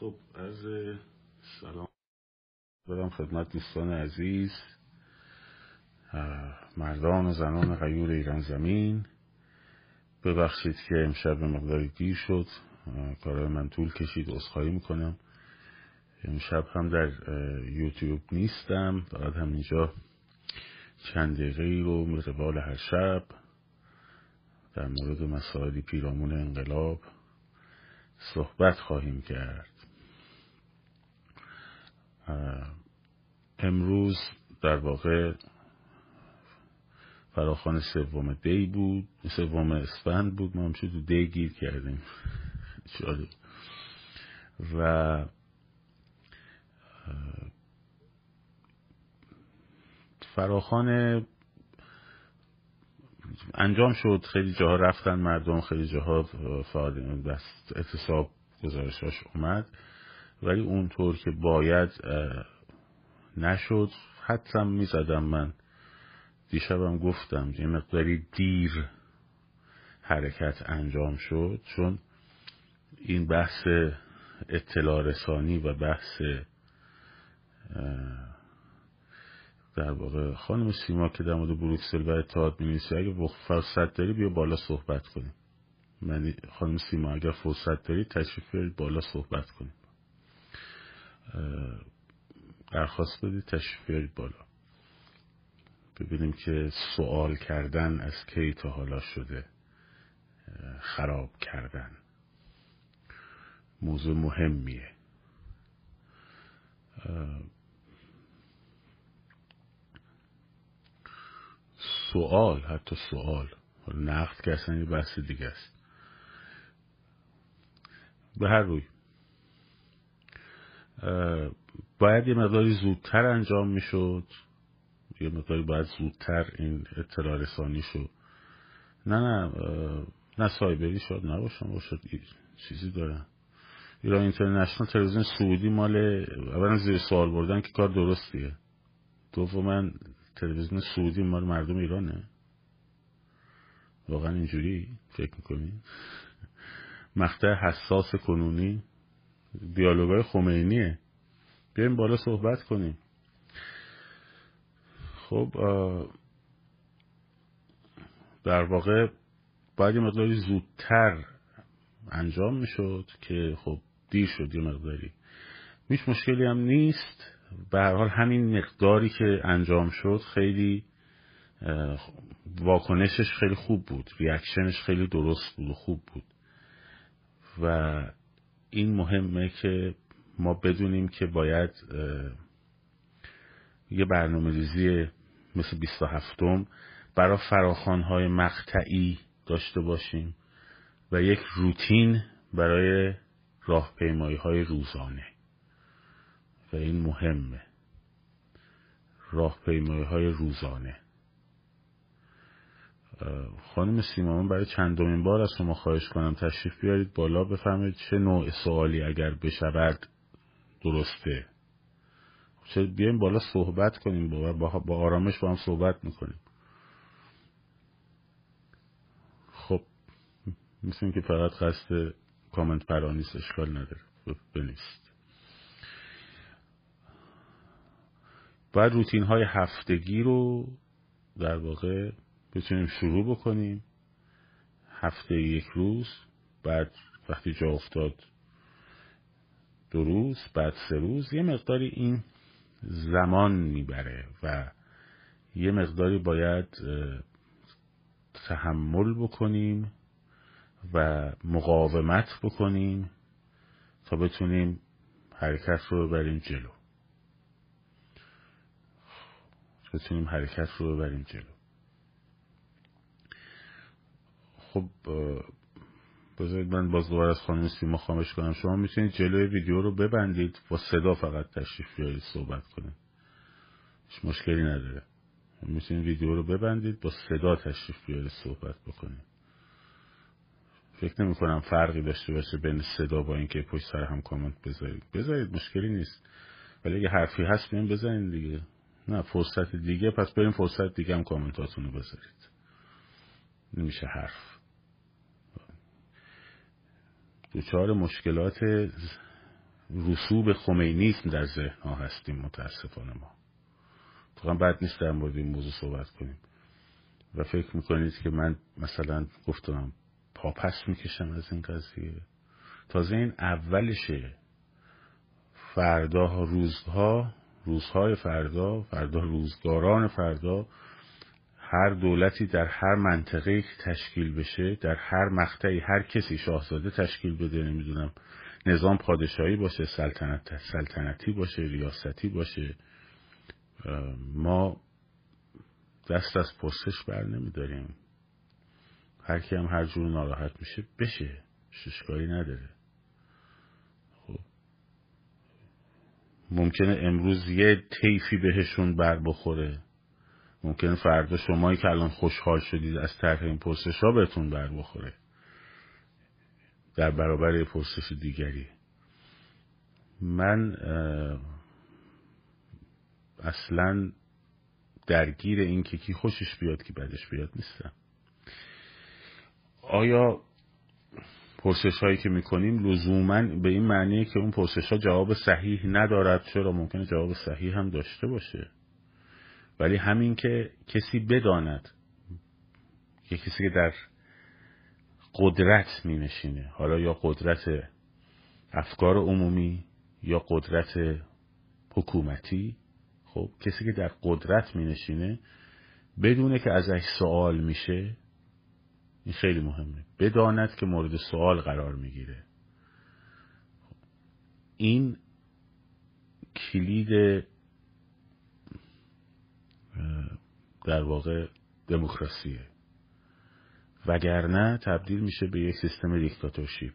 خب از سلام. دارم خدمت دوستان عزیز مردان و زنان غیور ایران زمین. ببخشید که امشب مقداری دیر شد. من طول کشید اصخایی می‌کنم. امشب هم در یوتیوب نیستم. فقط همینجا چند دقیقه رو مثل هر شب در مورد مسائلی پیرامون انقلاب صحبت خواهیم کرد. امروز در واقع فراخان سوم دی بود سوم اسفند بود ما هم تو دی گیر کردیم. شاید و فراخان انجام شد خیلی جاها رفتن مردم خیلی جاها فعال دست اعتصاب گزارشاش اومد. ولی اونطور که باید نشد. حتم می‌زدم من. دیشبم گفتم یه مقداری دیر حرکت انجام شد چون این بحث اطلاع رسانی و بحث در واقع خانم سیما که در مورد بروکسل و اتحاد مینیسی اگه فرصت داری بیا بالا صحبت کنیم. من خانم سیما اگر فرصت داری تشریف بالا صحبت کنیم. درخواست بدید تشریف بالا. ببینیم که سوال کردن از کی تا حالا شده خراب کردن. موضوع مهمیه. سوال حتی سوال. نقد که اصلا یه بحث دیگه است. به هر روی. باید یه مقداری زودتر انجام می‌شد. یه مقداری باید زودتر این اطلاع رسانی شد. نه نه نه سایبری شد نباشم باشد. چیزی دارن ایران اینترنشنال تلویزیون سعودی مال اولا زیر سوال بردن که کار درستیه. دوما تلویزیون سعودی مال مردم ایرانه. واقعا اینجوری فکر می‌کنی؟ مقطع حساس کنونی. دیالوگای خمینیه. بیایم بالا صحبت کنیم. خب در واقع باید یه مقداری زودتر انجام می‌شد که خب دیر شد یه مقداری. هیچ مشکلی هم نیست. به هر حال همین مقداری که انجام شد خیلی واکنشش خیلی خوب بود. ریاکشنش خیلی درست بود و خوب بود. و این مهمه که ما بدونیم که باید یه برنامه ریزی مثل 27 برای فراخانهای مقطعی داشته باشیم و یک روتین برای راهپیمایی های روزانه. و این مهمه. راهپیمایی های روزانه. خانم سیما من برای چندمین بار از شما خواهش کنم تشریف بیارید بالا بفهمید چه نوع سوالی اگر بشود درسته. چه بیایم بالا صحبت کنیم با, با آرامش با هم صحبت می‌کنیم. خب مثل که فقط قصد کامنت پرانیست اشکال نداره. بنیست باید روتین های هفتگی رو در واقع بتونیم شروع بکنیم. هفته یک روز بعد وقتی جا افتاد دو روز بعد سه روز یه مقداری این زمان می‌بره و یه مقداری باید تحمل بکنیم و مقاومت بکنیم تا بتونیم حرکت رو ببریم جلو. بتونیم حرکت رو ببریم جلو. خب بذارید من باز دوباره از خانم سیما خامش کنم. شما می‌تونید جلوی ویدیو رو ببندید با صدا فقط تشریف بیارید صحبت کنید. هیچ مشکلی نداره. می‌تونید ویدیو رو ببندید با صدا تشریف بیارید صحبت بکنید. فکر نمی کنم فرقی داشته باشه بین صدا با اینکه پشت سر هم کامنت بذارید. بذارید مشکلی نیست. ولی اگه حرفی هست بیان بزنید دیگه. نه فرصت دیگه پس بریم فرصت دیگه هم کامنتاتون رو بذارید. نمیشه حرف. دوچار مشکلات رسوب خمینیسم در ذهن ها هستیم متاسفانه ما. واقعا بد نیست در مورد این موضوع صحبت کنیم. و فکر می‌کنید که من مثلا گفتم پاپس می‌کشم از این قضیه. تازه این اولشه. فردا روزها روزهای فردا فردا روزگاران فردا هر دولتی در هر منطقه تشکیل بشه در هر مقطعی هر کسی شاهزاده تشکیل بده نمی‌دونم نظام پادشاهی باشه سلطنت سلطنتی باشه ریاستی باشه ما دست از پرسش بر نمیداریم. هر کی هم هر جور ناراحت میشه بشه ششکاری نداره. خب. ممکنه امروز یه تیفی بهشون بر بخوره. ممکنه فردا شمایی که الان خوشحال شدید از طرح این پرسش ها بهتون بر بخوره. در برابر پرسش دیگری. من اصلا درگیر این که کی خوشش بیاد که بدش بیاد نیستم. آیا پرسش هایی که می‌کنیم لزوما به این معنیه که اون پرسش ها جواب صحیح ندارد چرا ممکنه جواب صحیح هم داشته باشه؟ ولی همین که کسی بداند که کسی که در قدرت می نشینه حالا یا قدرت افکار عمومی یا قدرت حکومتی خب کسی که در قدرت می نشینه بدونه که ازش سوال میشه این خیلی مهمه. بداند که مورد سوال قرار می‌گیره. این کلید در واقع دموکراسیه. وگرنه تبدیل میشه به یک سیستم دیکتاتورشیپ.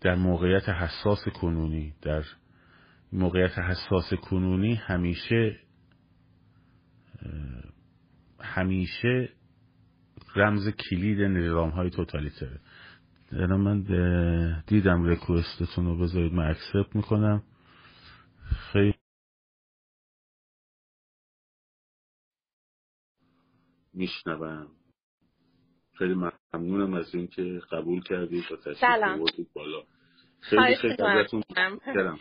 در موقعیت حساس کنونی در موقعیت حساس کنونی همیشه همیشه رمز کلید نظام های توتالیتره من دیدم ریکوستتون رو بذارید من اکسپت می‌کنم. خیلی میشنوم. خیلی ممنونم از اینکه قبول کردید و تشریف بالا. خیلی خیلی ازتون.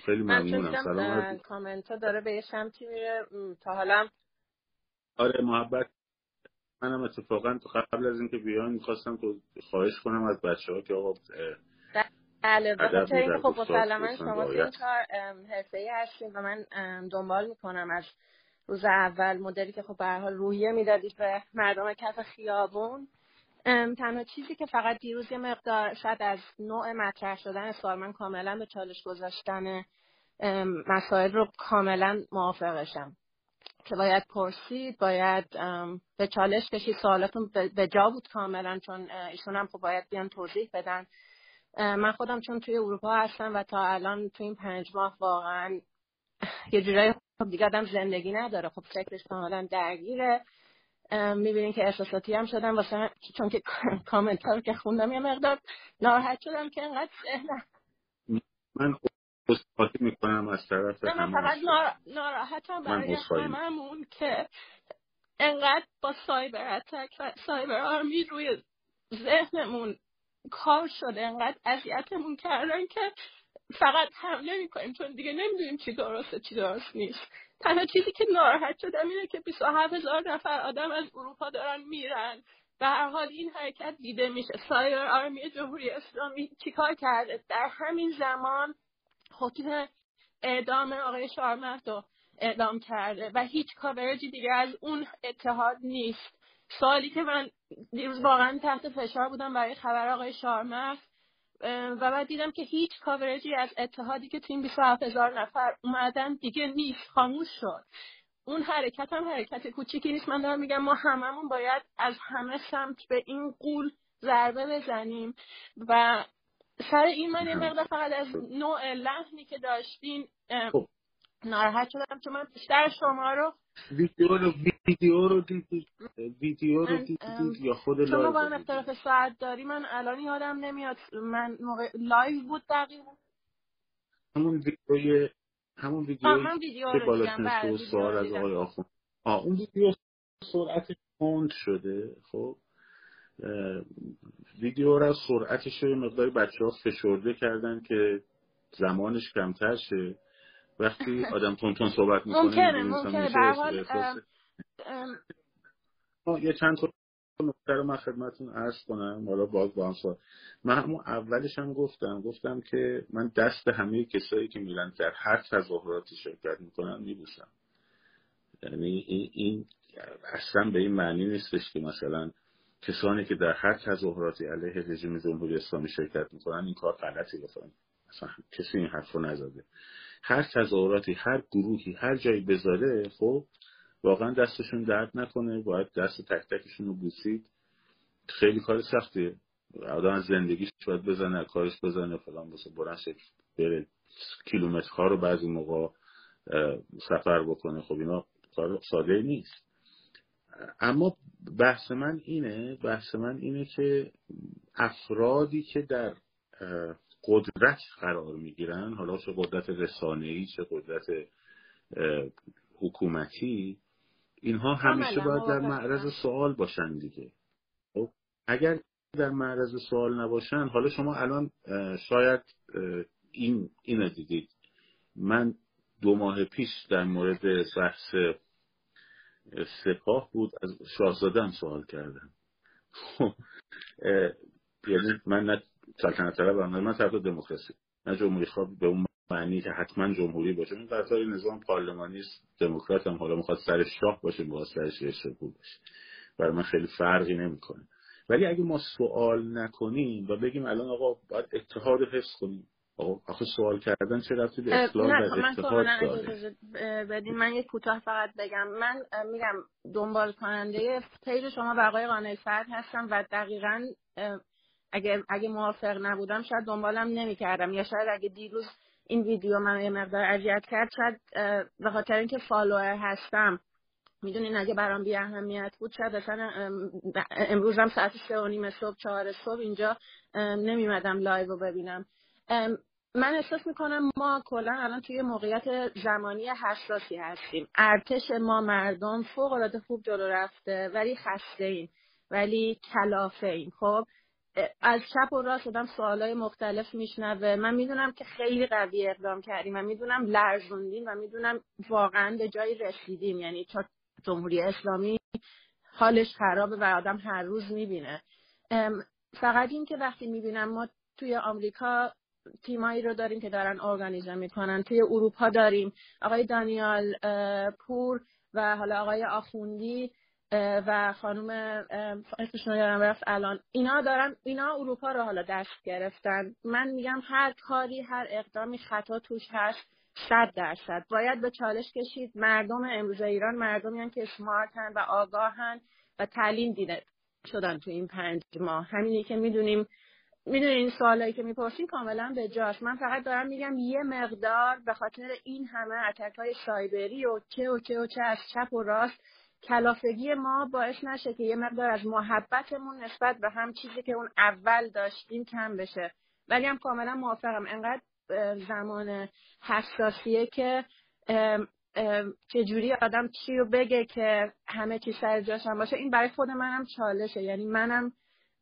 خیلی ممنونم. سلام کامنت ها داره به شمتی میره تا حالا آره محبت منم اتفاقا تو قبل از اینکه بیان می‌خواستم تو خواهش کنم از بچه ها که آقا بله بخاطر اینکه خب مسلما شما تو این کار حرفه ای هستیم و من دنبال می‌کنم از روز اول مدلی که خب به حال روحیه می‌دادید به مردم کف خیابون تنها چیزی که فقط دیروز یه مقدار شاید از نوع مطرح شدن سوال من کاملا به چالش گذاشتن مسائل رو کاملا موافقشم که باید پرسید باید به چالش کشید سوالاتون به جا بود کاملا چون ایشون هم خب باید بیان توضیح بدن. من خودم چون توی اروپا هستم و تا الان توی این پنج ماه واقعا یه جورایی خب دیگه آدم زندگی نداره. خب فکرش کاملا درگیره. می‌بینین که احساساتی هم شدم. واسه چون که کامنت رو که خوندم یه مقدار ناراحت شدم که انقدر من خواهی می‌کنم از طرف من فقط ناراحتم برای هممون که انقدر با سایبر اتک و سایبر آرمی روی ذهنمون کار شده. انقدر اذیتمون کردن که فقط حمله می‌کنیم چون دیگه نمی‌دونیم چی درسته چی درست نیست. تنها چیزی که ناراحت شدم اینه که 27 هزار نفر آدم از اروپا دارن میرن. به هر حال این حرکت دیده میشه. سایر آرمی جمهوری اسلامی چیکار کرده؟ در همین زمان حکم اعدام آقای شارمهد رو اعدام کرده و هیچ کاورجی دیگه از اون اتحاد نیست. سالی که من دیروز واقعا تحت فشار بودم برای خبر آقای شارمهد و بعد دیدم که هیچ کاورجی از اتحادی که تو این 27 هزار نفر اومدن دیگه نیست خاموش شد. اون حرکت هم حرکت کوچیکی نیست. من دارم میگم ما هممون باید از همه سمت به این قول ضربه بزنیم. و سر این من یه مقدار فقط از نوع لحنی که داشتین خب. ناراحت شدم چون من بیشتر شما رو ویدیو رو ویدیو دیدید ویدیو رو دیدید یا خود لایو شما با هم اختلاف ساعت داری من الان یادم نمیاد. من موقع لایو بود دقیقا. همون ویدیوی همون ویدیو که بالا بله، سوال از آقای آخون. آه اون ویدیو سرعت کند شده خب. ویدیو رو سرعتش رو مقداری بچه ها فشرده کردن که زمانش کمتر شه. وقتی آدم تون تون صحبت می‌کنه ممکنه ممکنه. یه چند تا نکته رو من خدمتتون عرض کنم حالا باز با هم من همون اولش هم گفتم گفتم که من دست همه کسایی که میرن در هر تظاهراتی شرکت می‌کنن میبوسم. یعنی این, این اصلا به این معنی نیستش که مثلا کسانی که در هر تظاهراتی علیه رژیم جمهوری اسلامی شرکت می‌کنن این کار غلطی بکنن. اصلا کسی این حرف رو هر تظاهراتی هر گروهی هر جایی بذاره خب واقعا دستشون درد نکنه باید دست تک تکشون رو بوسید. خیلی کار سختیه. آدم از زندگیش باید بزنه کارش بزنه. فلان بسه برن بره کیلومترها رو بعضی موقع سفر بکنه. خب اینا کار ساده نیست. اما بحث من اینه بحث من اینه که افرادی که در قدرت قرار می‌گیرن حالا چه قدرت رسانه‌ای چه قدرت حکومتی اینها همیشه باید در معرض سوال باشن دیگه. خب اگر در معرض سوال نباشن حالا شما الان شاید این اینو دیدید. من دو ماه پیش در مورد بحث سپاه بود از شاهزاده سوال کردم. خب یعنی من نه سلطنت طلب من طرف دموکراسی نه جمهوری خواب به اون معنی که حتما جمهوری باشه. این طرف نظام پارلمانی دموکرات هم حالا می‌خواد سر شاه باشه می‌خواد سرش رئیس باشه. برای من خیلی فرقی نمی‌کنه. ولی اگه ما سوال نکنیم و بگیم الان آقا باید اتحاد حفظ کنیم آخه سوال کردن چه رفتی به اسلام و اتحاد داره؟ بدین. من یه کوتاه فقط بگم. من میگم دنبال کننده پیج شما و آقای قانع هستم و دقیقا اگه اگه موافق نبودم شاید دنبالم نمی‌کردم. یا شاید اگه دیروز این ویدیو من یه مقدار اذیت کرد. شاید به خاطر اینکه فالوور هستم می‌دونین اگه برام بی اهمیت بود شاید اصلا امروزم ساعت سه و نیم صبح چهار صبح اینجا نمیمدم لایو رو ببینم. من احساس می‌کنم ما کلا الان توی موقعیت زمانی حساسی هستیم. ارتش ما مردم فوق العاده خوب جلو رفته ولی خسته ایم ولی کلافه ایم خب از چپ و راست آدم سوالای مختلف میشنوه. من می‌دونم که خیلی قوی اقدام کردیم من می‌دونم لرزوندیم و می‌دونم واقعا به جایی رسیدیم. یعنی تا جمهوری اسلامی حالش خرابه و آدم هر روز می‌بینه. فقط این که وقتی می‌بینم ما توی آمریکا تیمایی رو داریم که دارن ارگانیزه می‌کنن. توی اروپا داریم آقای دانیال پور و حالا آقای آخوندی. و خانم اسمشون یادم رفت الان. اینا دارن اینا اروپا رو حالا دست گرفتن. من میگم هر کاری هر اقدامی خطا توش هست صد درصد. باید به چالش کشید. مردم امروز ایران مردمی که سمارتن و آگاهن و تعلیم دیده شدن تو این پنج ماه. همینی که می‌دونیم می‌دونین این سوالایی که می‌پرسین کاملا به جاست من فقط دارم میگم یه مقدار به خاطر این همه اتک های سایبری و چه و چه و چه از چپ و راست کلافگی ما باعث نشه که یه مقدار از محبتمون نسبت به هم چیزی که اون اول داشتیم کم بشه. ولی هم کاملا موافقم. انقدر زمان حساسیه که چجوری آدم چی رو بگه که همه چی سر جاشم باشه. این برای خود منم چالشه. یعنی منم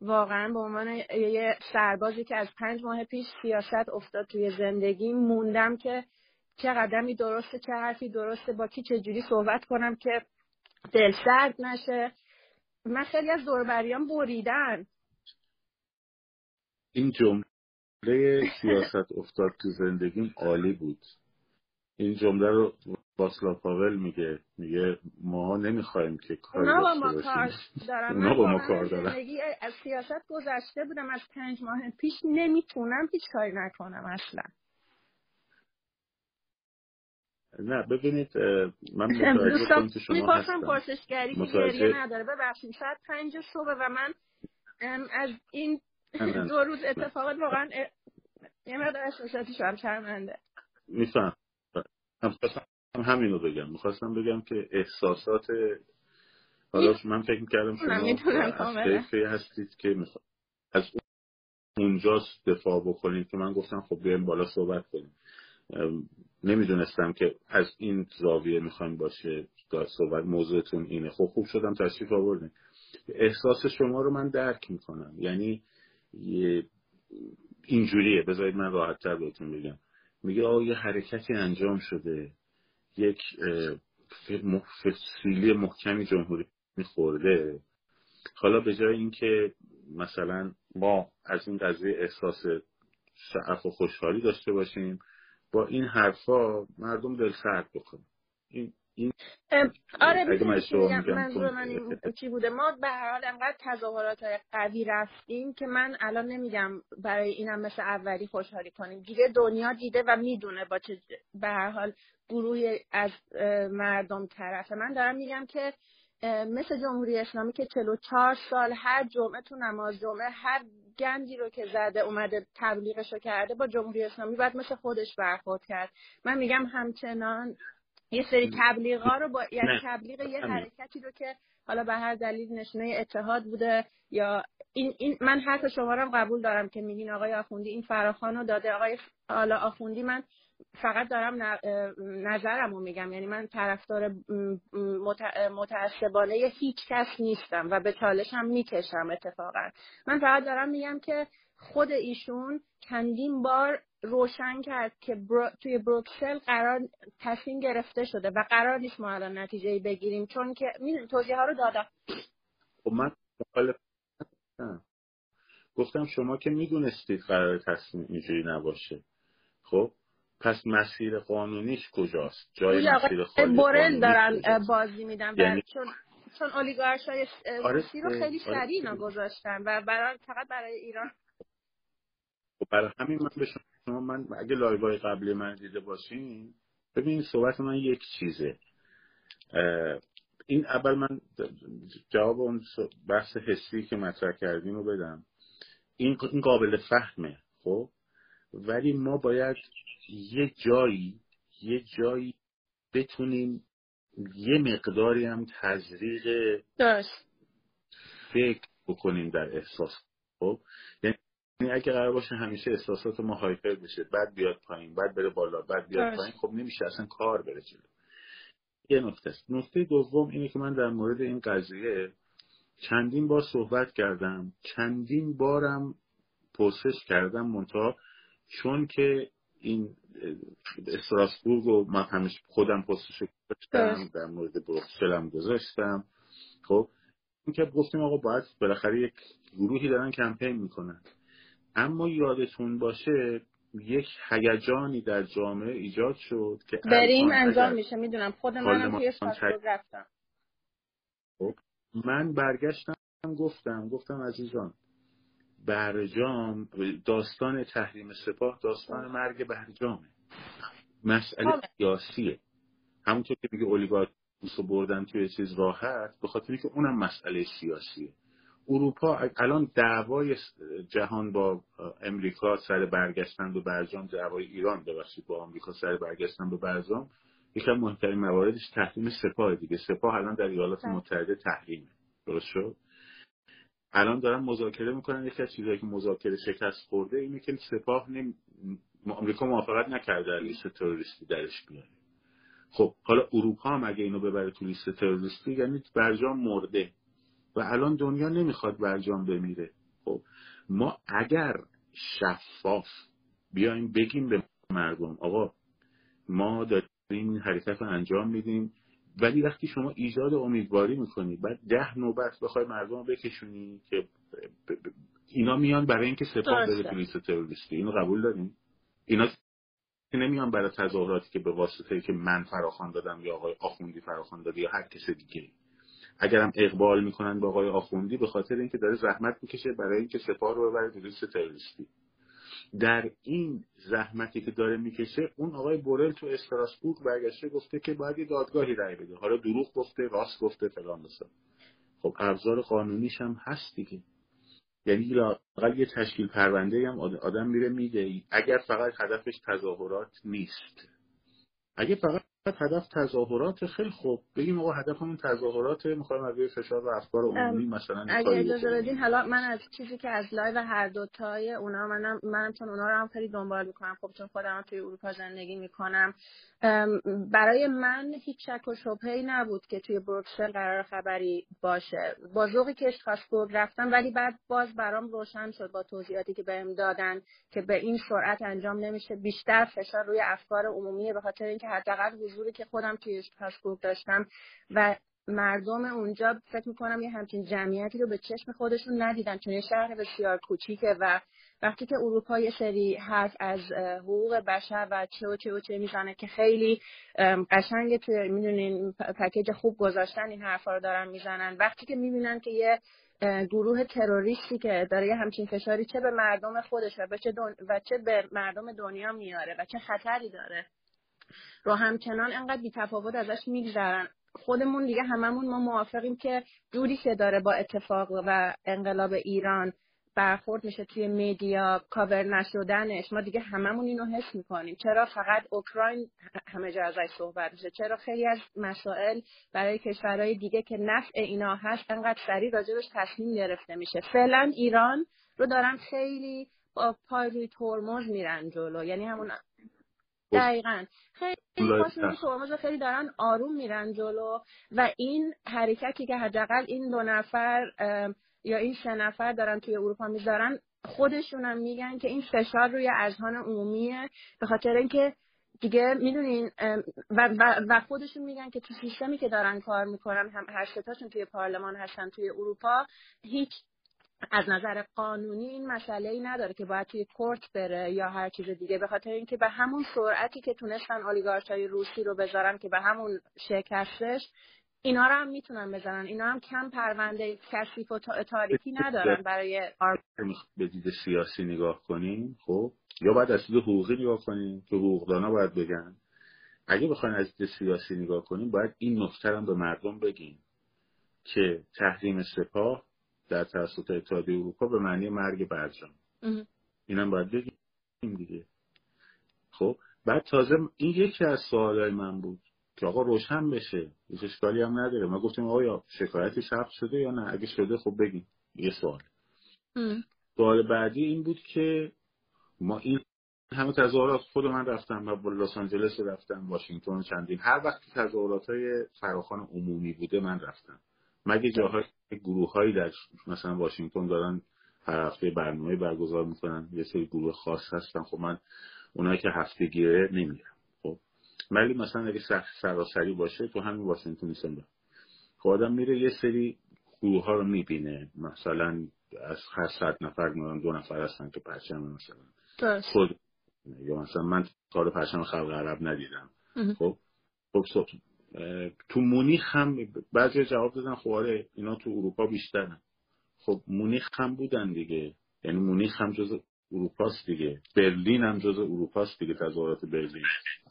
واقعا به عنوان یه سربازی که از پنج ماه پیش سیاست افتاد توی زندگی موندم که چه قدمی درسته چه حرفی درسته با کی چجوری صحبت کنم که دل سرد نشه. من خیلی از دوربریان بریدن. این جمله سیاست افتاد تو زندگیم عالی بود. این جمله رو باسلا پاول میگه. میگه ما نمی‌خوایم که کاری داشته با ما کار دارم. با ما کار دارم. از سیاست گذشته بودم. از پنج ماه پیش نمی‌تونم هیچ کاری نکنم اصلا. نه ببینید من متوجه شما می‌پرسم پرسشگری گریه نداره. ببخشید شاید پنج صبح و من از این دو روز اتفاقات واقعا یه مقدار احساساتی شدم شرمنده. میفهم. هم همین رو بگم. می‌خواستم بگم که احساسات حالا من فکر می‌کردم شما از هستید که میخوا... از اونجاست دفاع بکنید که من گفتم خب بیایم بالا صحبت کنیم. نمی‌دونستم که از این زاویه می‌خوایم باشه صحبت موضوعتون اینه. خب خوب شدم تشریف آوردیم احساس شما رو من درک می‌کنم. یعنی اینجوریه. بذارید من راحت تر بهتون بگم. میگه آقا یه حرکتی انجام شده. یک فسیلی محکمی جمهوری میخورده. حالا به جای اینکه مثلا ما از این قضیه احساس شعف و خوشحالی داشته باشیم با این حرفا مردم دل سرد بکنیم این این آره منظور من این چی بوده؟ ما به هر حال انقدر تظاهرات قوی رفتیم که من الان نمیگم برای اینم مثل اولی خوشحالی کنیم. دیگه دنیا دیده و می‌دونه با چه به هر حال گروهی از مردم طرفه. من دارم میگم که مثل جمهوری اسلامی که 44 سال هر جمعه تو نماز جمعه هر گندی رو که زده اومده تبلیغش رو کرده با جمهوری اسلامی باید مثل خودش برخورد کرد. من میگم همچنان یه سری تبلیغا رو با یعنی تبلیغ یه حرکتی رو که حالا به هر دلیل نشونه اتحاد بوده یا این, این من حرف شما رو قبول دارم که میگین آقای آخوندی این فراخان رو داده. آقای حالا آخوندی من فقط دارم نظرم رو میگم. یعنی من طرفدار متعصبانه هیچ کس نیستم و به چالشم می‌کشم اتفاقا. من فقط دارم میگم که خود ایشون چندین بار روشن کرد که توی بروکسل قرار تصمیم گرفته شده و قرار نیست ما الان نتیجه بگیریم. چون که می‌دونی توضیح ها رو دادم. خب من گفتم شما که می‌دونستید قرار تصمیم اینجوری نباشه. خب؟ پس مسیر قانونیش کجاست؟ جای مسیر خالی بورل دارن بازی میدن یعنی... چون چون اولیگارش های آره رو خیلی آره. سریع گذاشتن و برای فقط برای ایران. خب برای همین من به شما من اگه لایوهای قبلی من دیده باشین ببین صحبت من یک چیزه. این اول من جواب اون بحث حسی که مطرح کردیم رو بدم. این این قابل فهمه خب؟ ولی ما باید یه جایی یه جایی بتونیم یه مقداری هم تزریق فکر بکنیم در احساس. خب؟ یعنی اگه قرار باشه همیشه احساسات ما هایپر بشه بعد بیاد پایین بعد بره بالا بعد بیاد پایین خب نمیشه اصلا کار بره جلو. یه نکته است. نکته دوم اینه که من در مورد این قضیه چندین بار صحبت کردم چندین بارم پرسش کردم منتها چون که این استراسبورگ و من همیشه خودم پستشو گذاشتم در مورد بروکسل هم گذاشتم. خب این که گفتیم آقا باید بالاخره یک گروهی دارن کمپین می‌کنن. اما یادتون باشه یک هیجانی در جامعه ایجاد شد که بریم انجام میشه. می‌دونم. خود منم توی رفتم. خب من برگشتم گفتم گفتم عزیزان برجام داستان تحریم سپاه داستان مرگ برجامه مسئله. سیاسیه. همونطور که میگه اولیگارکوس رو بردن توی چیز راحت به خاطر که اونم مسئله سیاسیه. اروپا الان دعوای جهان با امریکا سر برگشتن به برجام دعوای ایران ببخشید با امریکا سر برگشتن به برجام یکی از مهمترین مواردش تحریم سپاه دیگه. سپاه الان در ایالات بله. متحده تحریمه. درست شد؟ الان دارن مذاکره می‌کنن. یکی از چیزهایی که مذاکره شکست خورده اینه که سپاه نمی... آمریکا موافقت نکرده در لیست تروریستی درش بیاره. خب حالا اروپا هم اگه اینو ببره تو لیست تروریستی یعنی برجام مرده و الان دنیا نمی‌خواد برجام بمیره. خب ما اگر شفاف بیایم بگیم به مردم آقا ما داریم حرکت رو انجام میدیم. ولی وقتی شما ایجاد امیدواری می‌کنی بعد ده نوبت بخوای مردم رو بکشونی که اینا میان برای اینکه سپاه بره تو لیست تروریستی. اینو قبول داریم اینا که نمیان برای تظاهراتی که به واسطه که من فراخوان دادم یا آقای آخوندی فراخوان داده یا هر کس دیگه. اگرم اقبال می‌کنن به آقای آخوندی به خاطر اینکه داره زحمت می‌کشه برای اینکه سپاه رو ببره تو لیست تروریستی. در این زحمتی که داره می‌کشه اون آقای بورل تو استراسبورگ برگشته گفته که باید یه دادگاهی رأی بده. حالا دروغ گفته راست گفته فلان بسا خب ابزار قانونیش هم هست دیگه یعنی لاقل یه تشکیل پرونده هم آدم میره میگه اگر فقط هدفش تظاهرات نیست. اگه فقط هدف تظاهرات خیلی خوب. بگیم آقا هدفمون تظاهرات می‌خوایم از فشار و افکار عمومی مثلا اگه اجازه بدین حالا من از چیزی که از لایو هر دو تای اونا منم منم چون اونا رو هم خیلی دنبال می‌کنم. خب چون خودم توی اروپا زندگی می‌کنم. برای من هیچ شک و شبهه نبود که توی بروکسل قرار خبری باشه. با ذوقی که اشخاصبورگ رفتم ولی بعد باز برام روشن شد با توضیحاتی که بهم دادن که به این سرعت انجام نمیشه. بیشتر فشار روی افکار عمومی به خاطر اینکه حداقل حضوری که خودم توی اشخاصبورگ داشتم و مردم اونجا فکر می‌کنم یه همچین جمعیتی رو به چشم خودشون ندیدن چون یه شهر بسیار کوچیکه و وقتی که اروپا یه سری حرف از حقوق بشر و چه و چه و چه می‌زنه که خیلی قشنگ توی می‌دونین پکیج خوب گذاشتن این حرفا رو دارن می‌زنن. وقتی که می‌بینن که یه گروه تروریستی که داره یه همچین فشاری چه به مردم خودش و چه, و چه به مردم دنیا میاره و چه خطری داره. رو همچنان انقدر بیتفاوت ازش میگذرن. خودمون دیگه هممون ما موافقیم که جوری که داره با اتفاق و انقلاب ایران برخورد میشه توی میدیا کاور نشدنش ما دیگه هممون اینو حس می‌کنیم. چرا فقط اوکراین همه جا ازش صحبت میشه؟ چرا خیلی از مسائل برای کشورهای دیگه که نفع اینا هست انقدر سریع راجبش تصمیم گرفته میشه؟ فعلا ایران رو دارن خیلی با پای روی ترمز میرن جلو. یعنی همون دقیقا. خیلی ترمز خیلی دارن آروم میرن جلو و این حرکتی که حداقل این دو نفر یا این سه نفر دارن توی اروپا می‌ذارن خودشون هم میگن که این فشار روی اذهان عمومیه. به خاطر اینکه دیگه می‌دونین و, و, خودشون میگن که تو سیستمی که دارن کار می‌کنن هم هر ستاشون توی پارلمان هستن توی اروپا هیچ از نظر قانونی این مسئله ای نداره که باید توی کورت بره یا هر چیز دیگه به خاطر اینکه به همون سرعتی که تونستن های روسی رو بذارن که به همون شکستش اینا رو هم می‌تونن بزنن. اینا هم کم پرونده کثیف و تاریکی ندارن برای به دید سیاسی نگاه کنیم خب؟ یا باید از دید حقوقی نگاه کنیم که حقوقدانا باید بگن. اگه بخواین از دید سیاسی نگاه کنیم باید این نکته به مردم بگیم که تحریم سپاه در توسط اتحادیه اروپا به معنی مرگ برجام. اینم باید بگیم دیگه. خب بعد تازه این یکی از سوالای من بود که آقا روشن بشه هیچ اشکالی هم نداره. ما گفتیم آیا شکایتی ثبت شده یا نه؟ اگه شده خب بگیم. یه سوال. سوال بعدی این بود که ما این همه تظاهرات خود من رفتم و با لس آنجلس رفتم واشنگتن چندین. هر وقت تظاهرات های فراخان عمومی بوده من رفتم. مگه جاهای گروه هایی در مثلا واشنگتن دارن هر هفته برنامه برگزار می‌کنن؟ یه سری گروه خاص هستن. خب من اونایی که هفته گیره نمیرم ولی مثلا اگه سراسری باشه تو همین واشنگتن نیستم خب آدم میره یه سری گروه ها رو می‌بینه. مثلا از هر صد نفر دو نفر هستن که پرچم مثلا خود یا مثلا من کار پرچم خلق عرب ندیدم. خب خب تو مونیخ هم بعضی جواب دادن خب آره اینا تو اروپا بیشترن. خب مونیخ هم بودن دیگه. یعنی مونیخ هم جز اروپاست دیگه. برلین هم جز اروپاست دیگه تظاهرات برلین.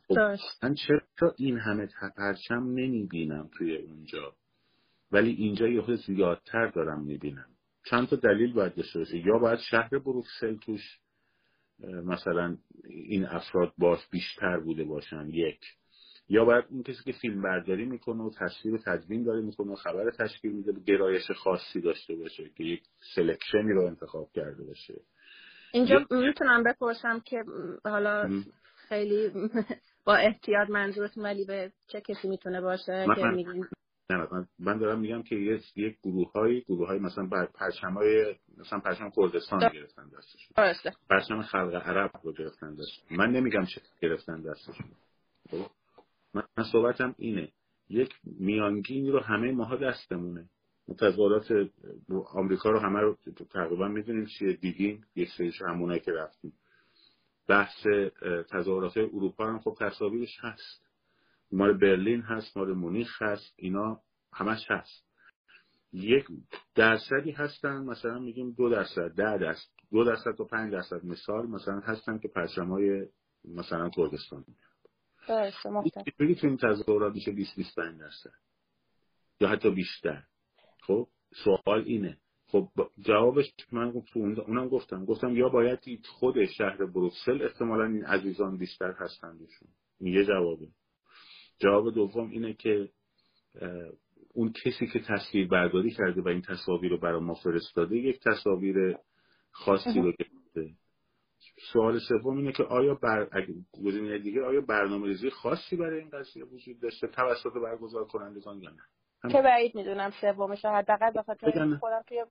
خب من چرا این همه پرچم نمی‌بینم توی اونجا؟ ولی اینجا یه خود زیادتر دارم می‌بینم. چند تا دلیل باید داشته باشه. یا باید شهر بروکسل توش مثلا این افراد باش بیشتر بوده باشن یک. یا باید اون کسی که فیلم برداری می‌کنه و تصویر و تدوین داره می‌کنه و خبر تشکیل میده گرایش خاصی داشته باشه که یک سلکشنی رو انتخاب کرده باشه. اینجا می‌تونم بپرسم که حالا خیلی با احتیاط منظورتون ولی به چه کسی می‌تونه باشه که میگین؟ نه من دارم میگم که یک یک گروه های گروه های مثلا بر پرچم های مثلا پرچم کردستان گرفتن دستشون. پرچم خلق عرب رو گرفتن دستشون. من نمیگم چه گرفتن دستشون. خب؟ من صحبتم اینه. یک میانگینی رو همه ماها دستمونه. تظاهرات آمریکا رو همه رو تقریبا می‌دونیم چیه. دیدیم یک سریش همونایی که رفتیم. بحث تظاهرات اروپا هم خب تصاویرش هست. مال برلین هست مال مونیخ هست اینا همش هست. یک درصدی هستن مثلا میگیم دو درصد ده درصد دو درصد تا پنج درصد مثال مثلا هستن که پرچم مثلا کردستان بگید تو این تظاهرات میشه 20 25 درصد یا حتی بیشتر؟ خب سوال اینه. خب جوابش من اونم گفتم. گفتم یا باید خود شهر بروکسل احتمالا این عزیزان بیشتر هستن این یه جوابه. جواب دوم اینه که اون کسی که تصویر برداری کرده و این تصاویر رو برای ما فرستاده یک تصاویر خاصی رو گرفته. سوال سوم اینه که آیا بر گزینه دیگه آیا برنامه ریزی خاصی برای این قضیه وجود داشته؟ توسط برگزار کنندگان یا نه؟ که بعید می‌دونم سومش حداقل به خاطر خودم توی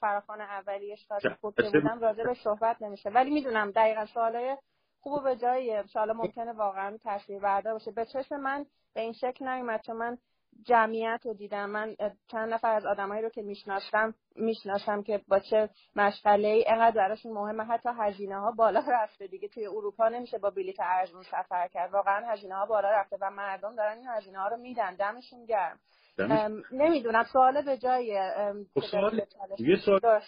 فراخان اولیش تا بودم راجع به صحبت نمیشه. ولی می‌دونم دقیقا سوالای خوب به جای حالا ممکنه واقعا تصویر بردار باشه. به چشم من به این شکل نیومد چون من جمعیت رو دیدم. من چند نفر از آدمایی رو که می‌شناسم می‌شناسم که با چه مشغله ای اینقدر براشون مهمه. حتی هزینه ها بالا رفته دیگه. توی اروپا نمیشه با بلیت ارزون سفر کرد. واقعا هزینه ها بالا رفته و مردم دارن این هزینه ها رو میدن. دمشون گرم. نمی‌دونم. سوال به جای خب سوال یه سوال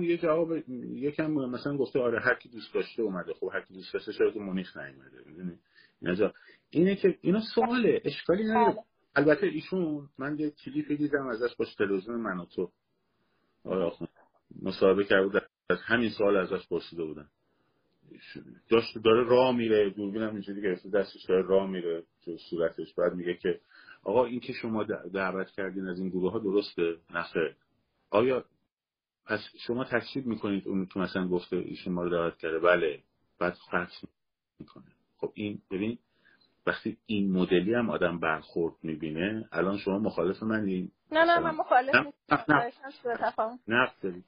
یه جواب یکم مثلا گفته آره هر کی دوست داشته اومده. خب هر کی دوست داشته شاید مونیخ نیومده. می‌دونی؟ اینه که اینا سواله. اشکالی نداره. بله. البته ایشون من یه کلیپی دیدم ازش با تلویزیون من و تو. آره مصاحبه کرده بود از همین سوال ازش پرسیده بودن داشت داره راه میره دوربینم اینجوری گرفته دستش داره راه میره تو صورتش. بعد میگه که آقا این که شما دعوت کردین از این گروه ها درسته نخیر آیا پس شما تکسیب می‌کنید اون که مثلا گفته ایشون ما رو دعوت کرده؟ بله. بعد خرچ می‌کنه. خب این ببین وقتی این مدلی هم آدم برخورد می‌بینه الان شما مخالف منی؟ نه نه من مخالف نیستم. نه دارید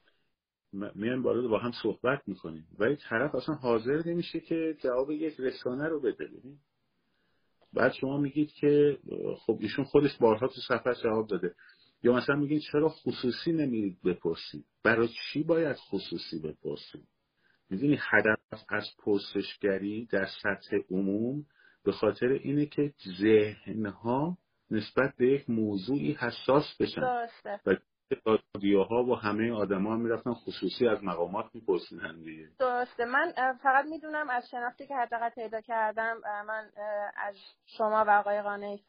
میان بالا با هم صحبت می‌کنیم. ولی طرف اصلا حاضر نمیشه که جواب یک رسانه رو بده. بعد شما میگید که خب ایشون خودش بارها تو سفر جواب داده. یا مثلا میگید چرا خصوصی نمیرید بپرسید؟ برای چی باید خصوصی بپرسید؟ می‌دونی هدف از پرسشگری در سطح عموم به خاطر اینه که ذهنها نسبت به یک موضوعی حساس بشن. درسته. و رادیوها و همه آدما هم می‌رفتن خصوصی از مقامات میپرسیدن دیگه. درسته. من فقط می‌دونم از شناختی که حداقل پیدا کردم من از شما و آقای قانعی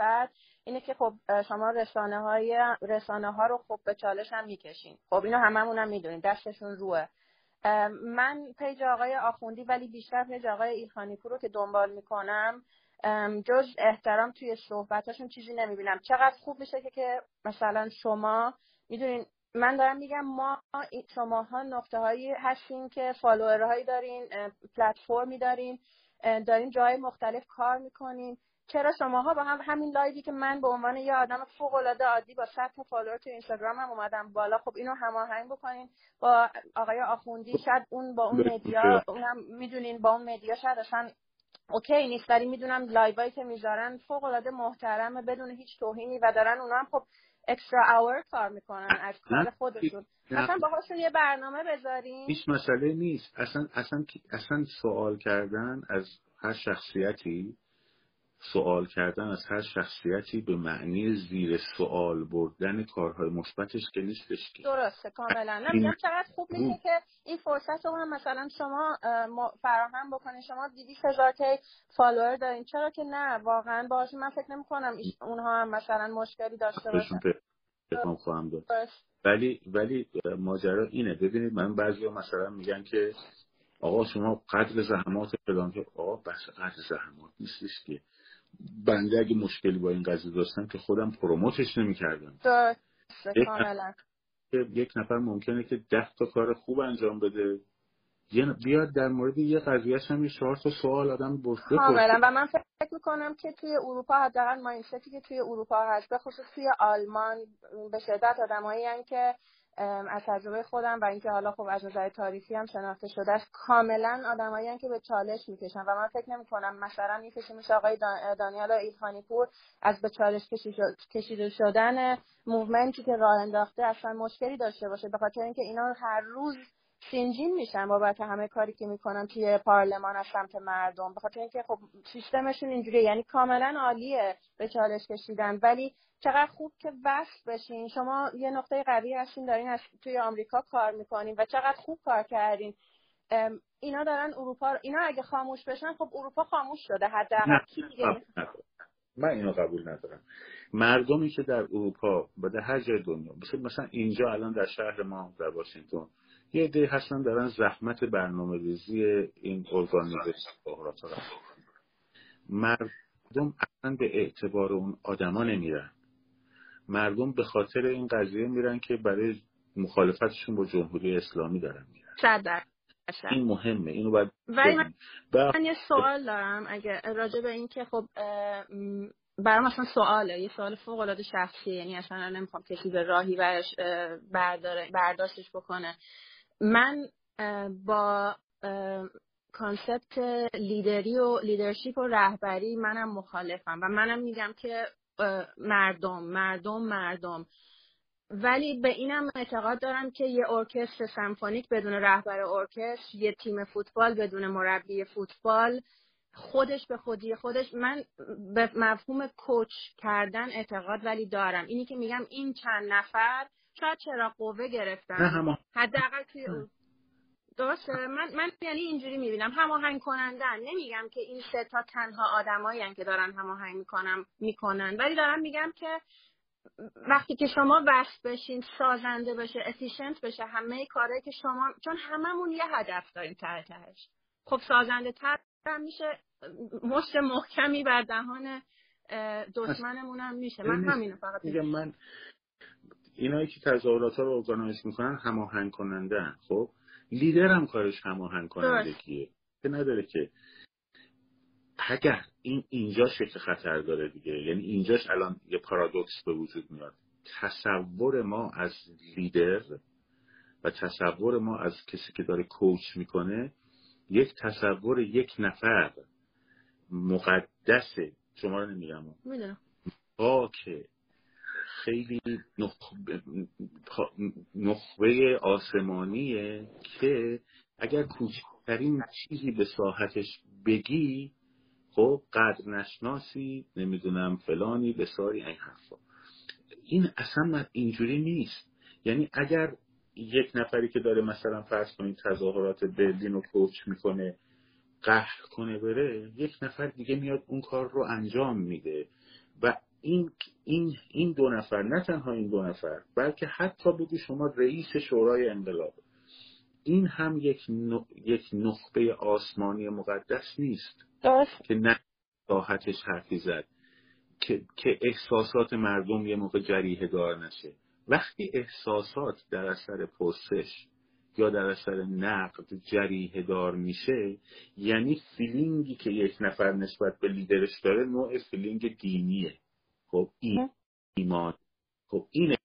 اینه که خب شما رسانه های رسانه ها رو خب به چالش هم می‌کشین. خب اینو هممون هم می‌دونیم. دستشون روه. من پیج آقای آخوندی ولی بیشتر پیج آقای ایلخانی رو که دنبال می‌کنم جز احترام توی صحبتاشون چیزی نمی‌بینم. چقدر خوب میشه که, که مثلا شما می‌دونین من دارم میگم ما شماها نقطه هایی هستین که فالوورهایی دارین پلتفرمی دارین دارین جای مختلف کار می‌کنین. چرا شماها با هم همین لایوی که من به عنوان یه آدم فوق العاده عادی با 100 تا فالوور تو اینستاگرام هم اومدم بالا خب اینو هماهنگ بکنین. با آقای آخوندی شاید اون با اون media اونم می‌دونین با اون media شاید اصلا okay نیست. ولی می‌دونم لایوایی که می‌ذارن فوق العاده محترمه بدون هیچ توهینی و دارن اونا هم خب extra over کار می‌کنن از کار خودشون. اصلا باهاشون یه برنامه بذارین هیچ مسئله نیست. اصلا اصلا اصلا سوال کردن از هر شخصیتی سوال کردن از هر شخصیتی به معنی زیر سوال بردن کارهای مثبتش که نیستش که. درسته کاملا. نمی‌دونم چقدر خوب میشه که این فرصت رو هم مثلا شما فراهم بکنید شما دیویس هزار که فالوور دارین. چرا که نه واقعا باشه من فکر نمی کنم اونها هم مثلا مشکلی داشته باشن. خواهم داد ولی ولی ماجرا اینه. ببینید من بعضی مثلا میگن که آقا شما قدر زحمات فلان آقا بس قدر زحمات نیستش که. بنده اگه مشکلی با این قضیه داشتم که خودم پروموتش نمی‌کردم. یک نفر ممکنه که ده تا کار خوب انجام بده. بیاد در مورد یه قضیه هم یه چهار تا سوال آدم بپرسه. کاملا. و من فکر می‌کنم که توی اروپا حداقل مایندستی که توی اروپا هست. به خصوص توی آلمان به شدت آدمایی که از تجربه خودم و اینکه حالا خب از نظر تاریخی هم شناخته شده کاملا آدمایی که به چالش می‌کشن و من فکر نمی کنم مثلا می‌کشه میشه آقای دانیال ایلخانی پور از به چالش کشیده شدن movement ی که راه انداخته اصلا مشکلی داشته باشه به خاطر اینکه اینا هر روز سین‌جیم میشن بابت همه کاری که می‌کنن توی پارلمان از سمت مردم به خاطر اینکه خب سیستمشون اینجوریه یعنی کاملا عالیه به چالش کشیدن. ولی چقدر خوب که وصل بشین. شما یه نقطه قوی هستین دارین از توی آمریکا کار می‌کنین و چقدر خوب کار کردین. اینا دارن اروپا اینا اگه خاموش بشن خب اروپا خاموش شده حداقل من اینو قبول ندارم. مردمی که در اروپا و در هر جای دنیا مثلا اینجا الان در شهر ما در واشنگتن یه عده هستن دارن زحمت برنامه ریزی این ارگانیزیشن مرد مردم اصلا به اعتبار اون آدما نمیرن. مردم به خاطر این قضیه میرن که برای مخالفتشون با جمهوری اسلامی دارن میرن. این مهمه. اینو باید ولی من, یه سوال دارم. اگه راجع به این که خب برام اصلا سواله. یه سوال فوق العاده شخصیه. یعنی اصلا نمی‌خوام کسی به راهی برش برداره برداشتش بکنه. من با concept لیدری و leadership و رهبری منم مخالفم و منم میگم که مردم مردم مردم. ولی به اینم اعتقاد دارم که یه ارکستر سمفونیک بدون رهبر ارکستر یه تیم فوتبال بدون مربی فوتبال خودش به خودی خودش من به مفهوم کوچ کردن اعتقاد ولی دارم. اینی که میگم این چند نفر شاید چرا قوه گرفتن. حداقل توی درسته؟ من من یعنی اینجوری می‌بینم. هماهنگ کنندن نمیگم که این سه تا تنها آدمایی که دارن هماهنگ می‌کنم می‌کنن. ولی دارم میگم که وقتی که شما وصل بشین سازنده بشه افیشنت بشه همه کاره که شما چون هممون یه هدف داریم ته تهش. خب سازنده تر میشه. مشت محکمی بر دهان دشمنمون هم میشه. من همینو فقط میگم. من اینایی که تظاهرات ها رو ارگانایز می‌کنن هماهنگ کننده خب؟ لیدر هم کارش هماهنگ کنندگیه که نداره که اگر این اینجا شکل خطر داره دیگه یعنی اینجاش الان یه پارادوکس به وجود میاد. تصور ما از لیدر و تصور ما از کسی که داره کوچ می‌کنه یک تصور یک نفر مقدسه شما رو نمیگم. با که خیلی نخبه آسمانیه که اگر کوچکترین چیزی به ساحتش بگی خب قدر نشناسی نمی‌دونم فلانی بساری این حرفا. این اصلا اینجوری نیست. یعنی اگر یک نفری که داره مثلا فرض کنید تظاهرات برلین رو کوچ می‌کنه قهر کنه بره یک نفر دیگه میاد اون کار رو انجام میده. و این این این دو نفر نه تنها این دو نفر بلکه حتی بگو شما رئیس شورای انقلاب. این هم یک یک نخبه آسمانی مقدس نیست. که نه راحتش حرفی زد. که, که احساسات مردم یه موقع جریحه دار نشه. وقتی احساسات در اثر پرسش یا در اثر نقد جریحه دار میشه یعنی feeling ی که یک نفر نسبت به لیدرش داره نوع feeling دینیه خب این ایمان خب اینه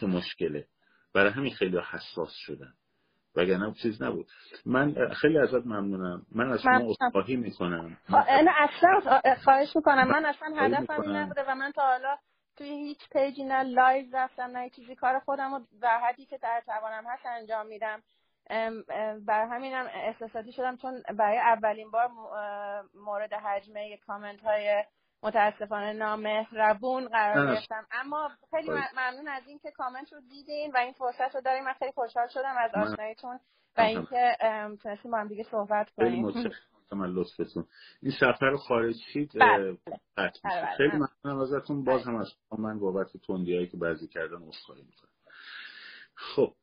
که مشکله. برای همین خیلی حساس شدن. وگرنه چیز نبود. من خیلی ازت ممنونم. من از شما عذرخواهی می‌کنم. نه اصلا خواهش می‌کنم. من اصلا هدفم این نبوده و من تا حالا توی هیچ پیجی نه لایو رفتم نه چیزی. کار خودم رو در حدی که در توانم هست انجام میدم. بر همینم احساساتی شدم چون برای اولین بار مورد هجمه کامنت های متاسفانه نامهربون قرار گرفتم. اما خیلی ممنون از اینکه کامنت رو دیدین و این فرصت رو داریم من خیلی خوشحال شدم از آشناییتون و اینکه تونستیم با هم دیگه صحبت کنیم. من لطفتون این سفر رو خارج شید بله. بله، خیلی بله. ممنونم ازتون. باز هم از من بابت هایی که بعضی کردن اصخایی می‌کنم. خب.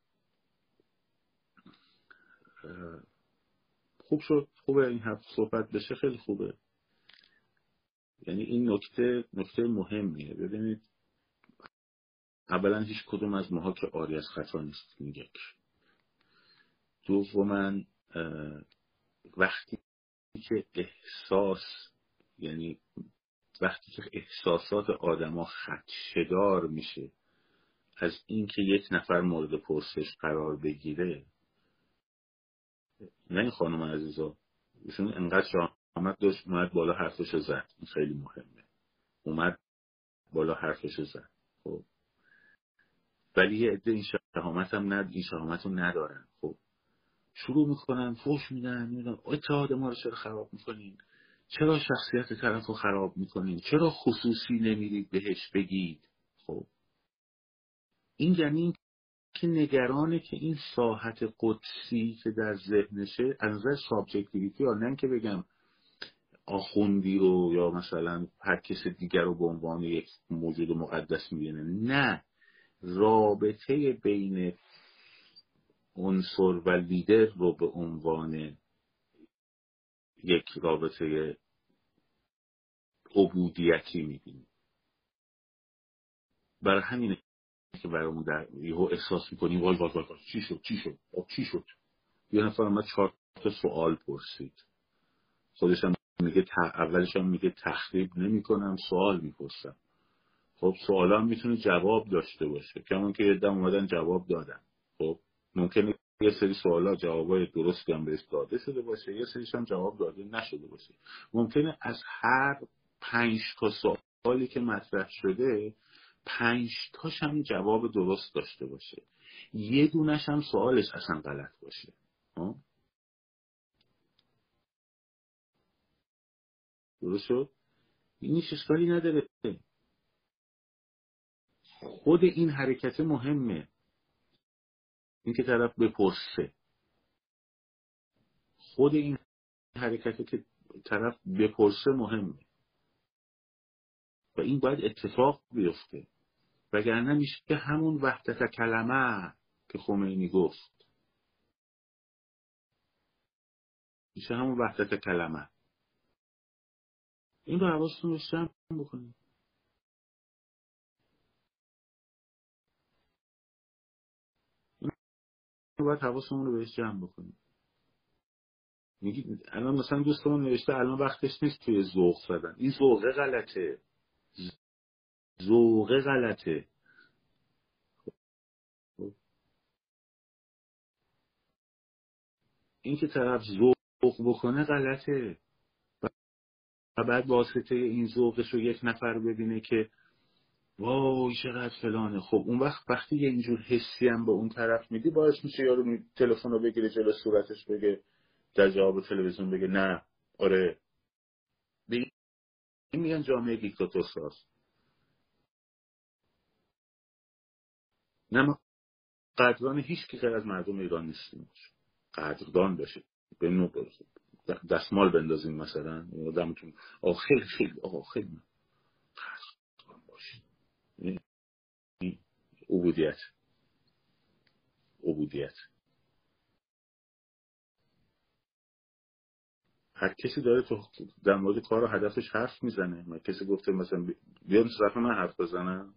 خوب شد. خوبه این هفت صحبت بشه. خیلی خوبه. یعنی این نکته نکته مهمیه. ببینید اولا هیچ کدوم از ماها که آری از خطا نیست یک دوما وقتی که احساس یعنی وقتی که احساسات آدما خدشدار میشه از اینکه یک نفر مورد پرسش قرار بگیره نه این خانم عزیزا ایشون انقدر آمد داشت اومد بالا حرفش زد. این خیلی مهمه. اومد بالا حرفش زد. خب. ولی یه عده این شهامت هم ند این شهامت رو ندارن. خب. شروع می‌کنن فوش میدن میدن اتحاد ما رو چرا خراب می‌کنین؟ چرا شخصیت طرف رو خراب می‌کنین؟ چرا خصوصی نمیرید بهش بگید؟ خب. این یعنی که نگرانه که این ساحت قدسی که در ذهنشه از نظر سابجکتیویتی یا نه که بگم آخوندی رو یا مثلا هر کس دیگر رو به عنوان یک موجود مقدس می‌بینه. نه. رابطه بین عنصر و لیدر رو به عنوان یک رابطه عبودیتی می‌بینیم برای همینه که برامون در یهو احساس می‌کنیم وای وای وای چی شد چی شد؟ چی شد؟ یه نفر اومد چهار تا سوال پرسید. خودش هم میگه اولش هم میگه تخریب نمی‌کنم سوال می‌پرسم. خب سوال هم می‌تونه جواب داشته باشه. کمون که یه اومدن جواب دادن. خب ممکنه یه سری سوالا جوابای درست هم بهش داده شده باشه یه سریش هم جواب داده نشده باشه. ممکنه از هر پنج تا سوالی که مطرح شده پنج تاش هم جواب درست داشته باشه. یه دونش هم سوالش اصلا غلط باشه. درست شد؟ این اشکالی نداره. خود این حرکت مهمه. اینکه طرف بپرسه. خود این حرکت که طرف بپرسه مهمه. و این باید اتفاق بیفته. وگرنه میشه همون وحدت کلمه که خمینی گفت. میشه همون وحدت کلمه. این رو حواستون رو جمع بکنید. باید حواسمون رو بهش جمع بکنیم میگی الان مثلا دوستمون نوشته الان وقتش نیست توی ذوق زدن. این ذوقه غلطه. ذوقه غلطه. این که طرف ذوق بکنه غلطه. و بعد واسطه این ذوقش رو یک نفر ببینه که وای چقدر فلانه. خب اون وقت وقتی یه اینجور حسی هم به اون طرف میدی باعث میشه یارو تلفن رو بگیره جلو صورتش بگه در جواب تلویزیون بگه نه آره. این میگن جامعه دیکتاتور ساز نه ما قدردان هیچ که از مردم ایران نیستیم. قدردان بشه به نوع دستمال بندازیم مثلا. آدمتون خیلی خیلی آه خیلی. عبودیت. عبودیت. هر کسی داره تو در مورد کار و هدفش حرف می‌زنه. من کسی گفته مثلا بیان طرف من حرف بزنم.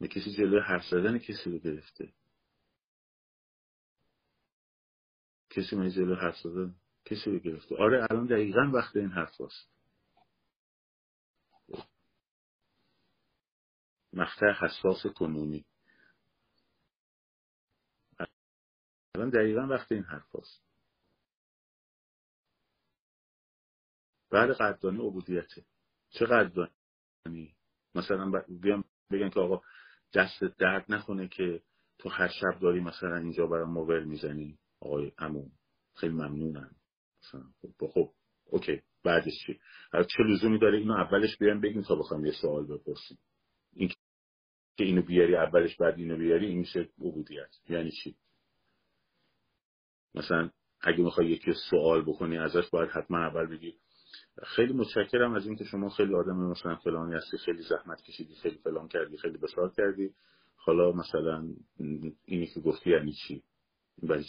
کسی جلوی حرف زدن کسی رو گرفته. کسی من جلوی حرف زدن؟ کسی رو گرفته؟ آره الان دقیقا وقت این حرف هست مقطع حساس کنونی. الان دقیقا وقت این حرف هست بعد قدردانی عبودیته. چه قدردانی؟ مثلا بیام بگن که آقا دست درد نکنه که تو هر شب داری مثلا اینجا برای موبایل می‌زنی. آقای امون خیلی ممنونم. مثلا خب, خب اوکی بعدش چی؟ چه لزومی داره اینو اولش بیان بگیم تا بخوام یه سوال بپرسیم. این که اینو بیاری اولش بعد اینو بیاری این میشه عبودیت. یعنی چی؟ مثلا اگه می‌خوای یکی سوال بکنی ازش باید حتما اول بگی خیلی متشکرم از اینکه شما خیلی آدم مثلا فلانی هستی خیلی زحمت کشیدی خیلی فلان کردی خیلی بسار کردی. حالا مثلا اینی که گفتی یعنی چی؟ برای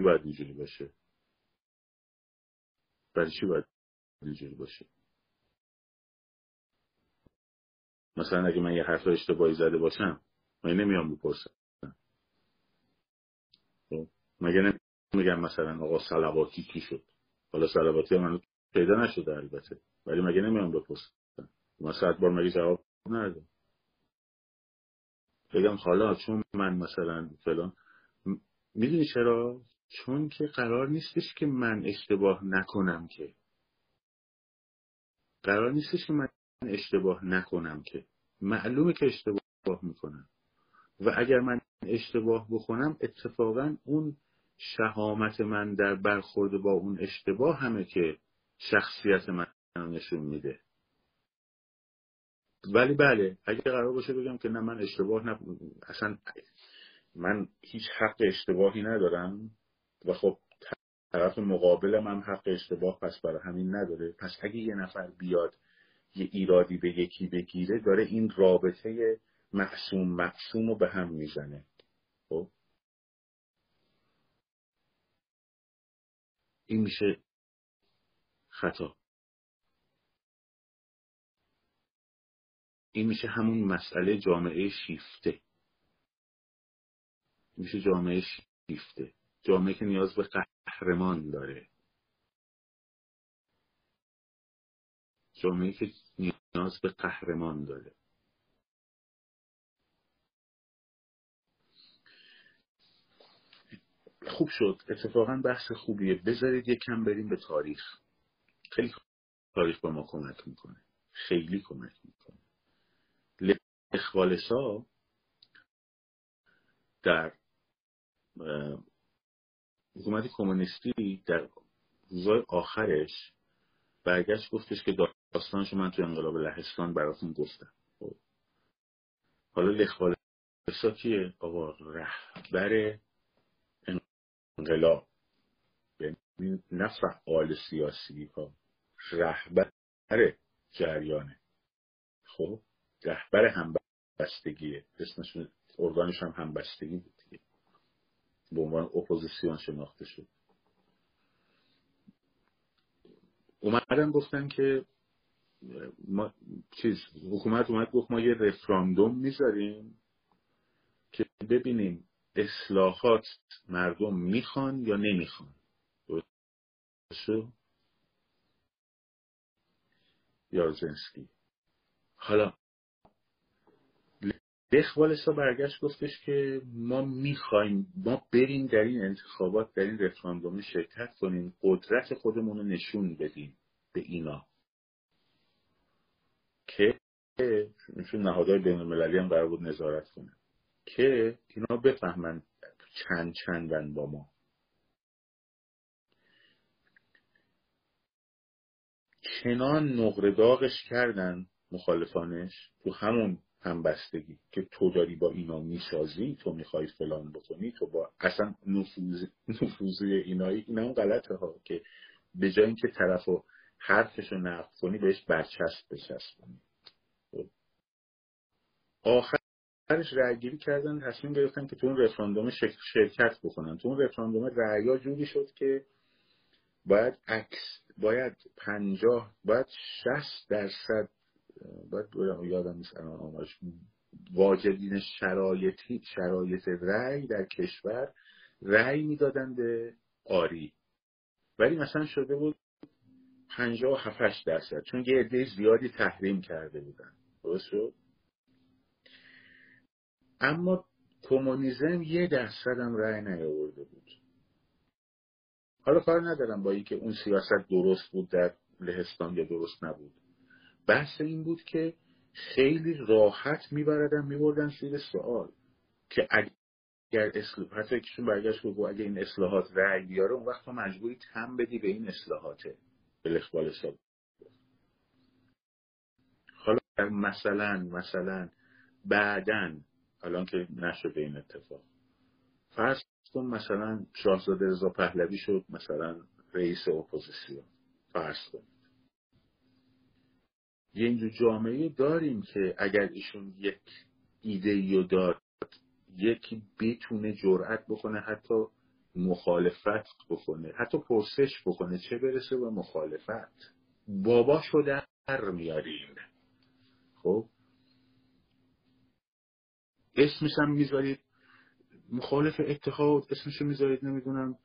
باید اینجوری باشه؟ برای چی باید اینجوری باشه؟ مثلا اگه من یه حرف اشتباهی زده باشم من نمیام بپرسم. خب؟ مگه نمیگم مثلا آقا سلواتی کی شد؟ حالا سلواتی من پیدا نشده البته ولی مگه نمیام بپرسم؟ من صد بار مگه جواب ندادم. بگم حالا چون من مثلا فلان می‌دونی چرا؟ چون که قرار نیستش که من اشتباه نکنم که. قرار نیستش که من اشتباه نکنم که. معلومه که اشتباه می‌کنم. و اگر من اشتباه بکنم اتفاقا اون شهامت من در برخورد با اون اشتباه همه که شخصیت من نشون میده. ولی بله اگر قرار باشه بگم که نه من اشتباه نب... اصلا من هیچ حق اشتباهی ندارم. و خب طرف مقابلم هم حق اشتباه پس برای همین نداره. پس اگه یه نفر بیاد یه ایرادی به یکی بگیره داره این رابطه محسوم محسوم رو به هم می‌زنه. خب؟ این میشه خطا. این میشه همون مسئله جامعه شیفته. میشه جامعه شیفته. جامعه که نیاز به قهرمان داره. جامعه که نیاز به قهرمان داره. خوب شد. اتفاقا بحث خوبیه. بذارید یکم بریم به تاریخ. خیلی تاریخ به ما کمک می‌کنه. خیلی کمک می‌کنه. اخوالسا در حکومت کمونیستی در روزای آخرش برگشت گفتش که داستانشو من تو انقلاب لهستان براتون گفتم. خب. حالا لخوالسا کیه؟ آقا رهبر انقلاب. یعنی نه فعال سیاسی ها رهبر جریانه خب. رهبر همبستگیه اسمش ارگانش هم همبستگی به عنوان اپوزیسیون شناخته شد. اومدن گفتن که ما چیز حکومت اومد گفت ما یه رفراندوم می‌ذاریم که ببینیم اصلاحات مردم می‌خوان یا نمی‌خوان. یارزنسکی حالا بخوالسا برگشت گفتش که ما می‌خوایم ما بریم در این انتخابات در این رفراندوم شرکت کنیم قدرت خودمون رو نشون بدیم به اینا. که چون نهادهای بین المللی هم قرار بود نظارت کنه. که اینا بفهمن چند چندن با ما. چنان نقره داغش کردن مخالفانش تو همون همبستگی که تو داری با اینا می‌سازی تو می‌خوای فلان بکنی تو با اصلا نفوذ نفوذی اینایی اینا هم غلطه ها که به جای اینکه طرف و حرفش رو نقد کنی بهش برچسب بچسبونی خب. آخرش رأیگیری کردن تصمیم گرفتن که تو اون رفراندوم شرکت بکنن تو اون رفراندوم رأیا جوری شد که باید عکس باید پنجاه باید شست درصد باید یادم نیست آمارش واجدین شرایطی شرایط رأی در کشور رأی می‌دادن به آری. ولی مثلا شده بود پنجاه و هفتش درصد. چون یه عده زیادی تحریم کرده بودن. درست اما کمونیزم یه درصد هم رأی نیاورده بود. حالا کار ندارم با اینکه اون سیاست درست بود در لهستان یا درست نبود. بحث این بود که خیلی راحت میبردن میبردن زیر سوال که اگر اصلاح حتی یکیشون برگشت گفت اگر این اصلاحات رأی بیاره اون وقت مجبوری تم بدی به این اصلاحاته بالاخبال حساب. حالا مثلا مثلا بعدا الان که نشده این اتفاق. فرض کن مثلا شاهزاده رضا پهلوی شد مثلا رئیس اپوزیسیون. فرض کن. یه اینجور جامعه داریم که اگر ایشون یک ایده رو داد یکی بتونه جرأت بکنه حتی مخالفت بکنه حتی پرسش بکنه چه برسه به مخالفت. بابا در میاریم. خب؟ اسمش هم می‌ذارید. مخالف اتحاد اسمشو می‌ذارید نمی‌دونم.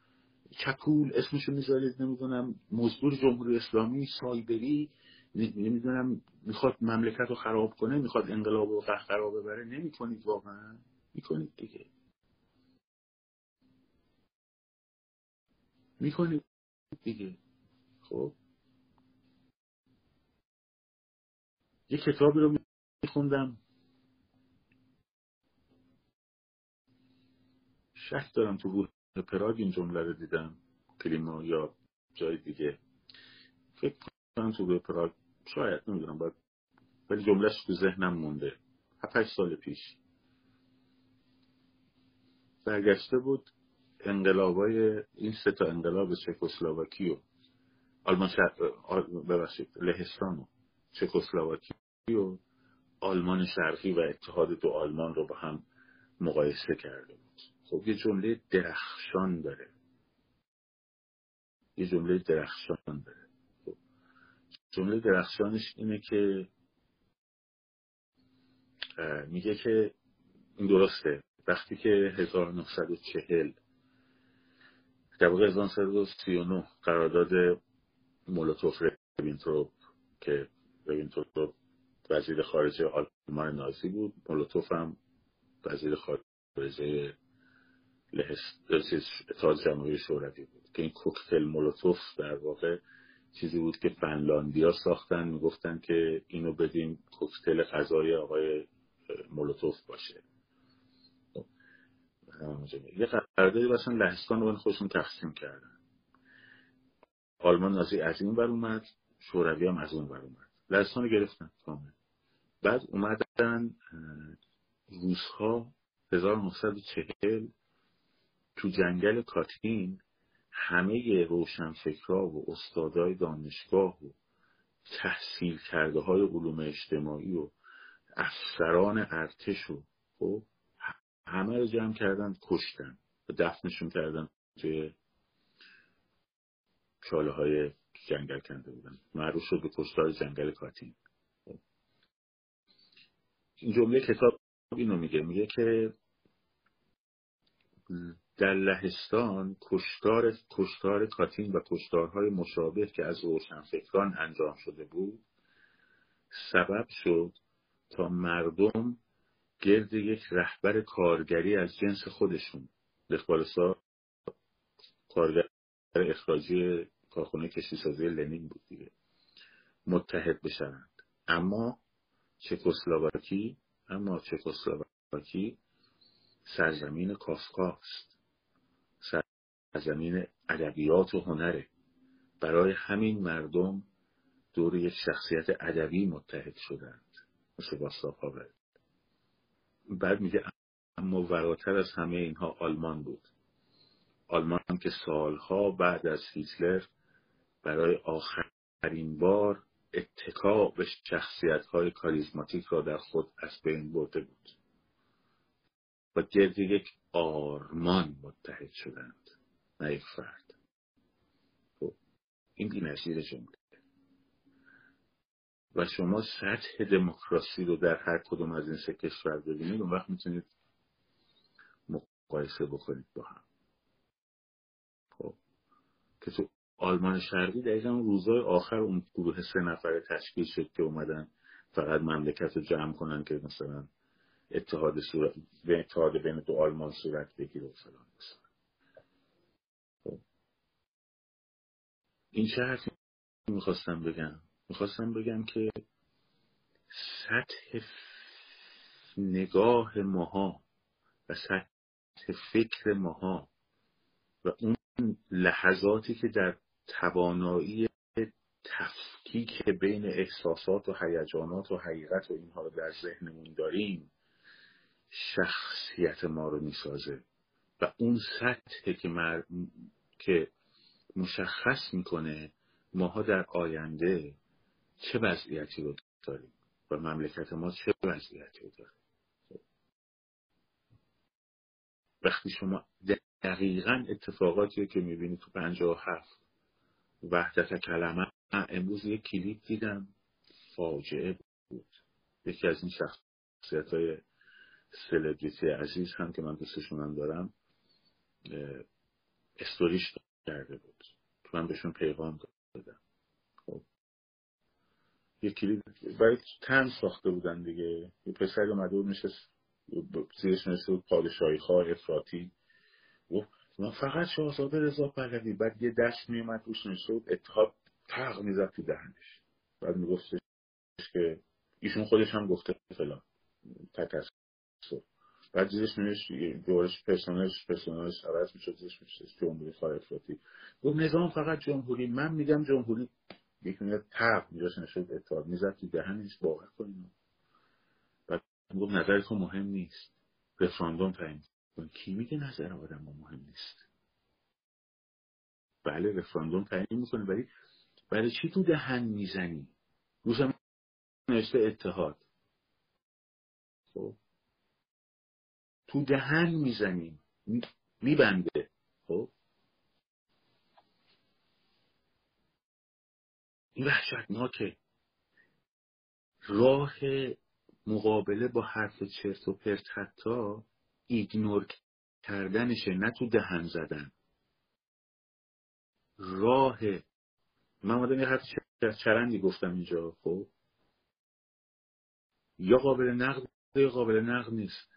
چکول اسمشو می‌ذارید نمی‌دونم. مزدور جمهوری اسلامی سایبری. نمی‌دونم می‌خواد مملکت رو خراب کنه می‌خواد انقلاب و قهقرا ببره نمی‌کنید واقعا. می‌کنید دیگه. می‌کنید دیگه. خب؟ یه کتابی رو میخوندم. شک دارم تو گروه پراگ این جمله رو دیدم. کلیما یا جای دیگه. فکر کنم تو گروه پراگ. شاید نمی‌دونم باید ولی جملهش تو ذهنم مونده. هفت سال پیش. برگشته بود انقلابای این سه تا انقلاب چکسلواکی و آلمان ببخشید لهستان و چکسلواکی و آلمان شرقی و اتحاد دو آلمان رو با هم مقایسه کرده بود. خب یه جمله درخشان داره. یه جمله درخشان داره. جمله درخشانش اینه که میگه که این درسته وقتی که 1940 در واقع 1939 قرارداد مولوتوف ریبنتروپ که ریبنتروپ وزیر خارجه آلمان نازی بود مولوتوف هم وزیر خارجه اتحاد جمهوری شوروی بود که این کوکتل مولوتوف در واقع چیزی بود که فنلاندیا ساختن می‌گفتن که اینو بدیم کوکتل غذای آقای مولوتوف باشه. یه قراردادی واسه لهستان رو خودشون تقسیم کردن. آلمان نازی از این بر اومد شوروی هم از اون بر اومد. لهستان رو گرفتن کامل. بعد اومدن روزها 1940 تو جنگل کاتین همه روشنفکرا و استادای دانشگاه و تحصیل کرده های علوم اجتماعی و افسران ارتش و خب همه رو جمع کردن کشتن و دفنشون کردن توی چاله های جنگل کنده بودن معروف شد به کشتار جنگل کاتین خب. این جمله کتاب اینو میگه میگه که در لهستان کشتار کشتار کاتین و کشتارهای مشابه که از روشنفکران انجام شده بود سبب شد تا مردم گرد یک رهبر کارگری از جنس خودشون لخبالسا کارگر اخراجی کارخونه کشتیسازی لنین بود دیگه متحد بشوند. اما چکسلواکی اما چکسلواکی سرزمین کافکاست سرزمین ادبیات و هنره. برای همین مردم دور یک شخصیت ادبی متحد شدند. مثل باستاب بعد میگه اما وراتر از همه اینها آلمان بود. آلمان که سالها بعد از هیتلر برای آخرین بار اتکا به شخصیت های کاریزماتیک را در خود از بین برده بود. و گرد یک آرمان متحد شدند. نه یک فرد. خب این بی‌نظیر جمله و شما سطح دموکراسی رو در هر کدوم از این سه کشور ببینید اون وقت می‌تونید مقایسه بکنید با هم. خب که تو آلمان شرقی دقیقا روزای آخر اون گروه سه نفره تشکیل شد که اومدن فقط مملکت رو جمع کنن که مثلا اتحاد صورت به اتحاد بین دو آلمان صورت بگیره و فلان. خب. این چه حرفی می‌خواستم بگم؟ می‌خواستم بگم که سطح نگاه ماها و سطح فکر ماها و اون لحظاتی که در توانایی تفکیک بین احساسات و هیجانات و حقیقت و اینها رو در ذهنمون داریم شخصیت ما رو می‌سازه. و اون سطح که, مر... که مشخص می‌کنه ماها در آینده چه وضعیتی رو داریم و مملکت ما چه وضعیتی رو داره. وقتی شما دقیقا اتفاقاتی که می‌بینید تو پنجاه هفت وحدت کلمه امروز یک کلیپ دیدم. فاجعه بود. یکی از این شخصیت های سلبریتی عزیز هم که من دوستشون دارم استوریش کرده بود. تو من بهشون پیغام دادم. خب. یه کلید برای تن ساخته بودن دیگه. یه پسر اومده بود میشه زیرش نشسته بود پادشاهی خواه افراتی گفت من فقط شاهزاده رضا پهلوی. بعد یه دست میومد روش نشسته بود اتحاد تق می‌زد تو دهنش. بعد میگفتش که ایشون خودش هم گفته فلان. تکس بعد زیرش نوشت دورش پرسنلش پرسنلش عوض می‌شد زیرش می‌شد جمهوری خواه افراطی. گفت نظام فقط جمهوری. من میگم جمهوری. یک میاد تق میجاش نشد اتحاد می‌زد تو دهنش باور کنیم بعد گفت نظرتون مهم نیست. رفراندوم تعیین کی میگه نظر آدم ما مهم نیست؟ بله رفراندوم تعیین می‌کنه. ولی برای چی تو دهن می‌زنی؟ روزم نوشته اتحاد. خب. تو دهن می‌زنیم میبنده. خب؟ این وحشتناکه. راه مقابله با حرف چرت و پرت حتی ایگنور کردنشه نه تو دهن زدن. راه من آمدم یه حرف چرندی گفتم اینجا خب؟ یا قابل نقد یا قابل نقد نیست.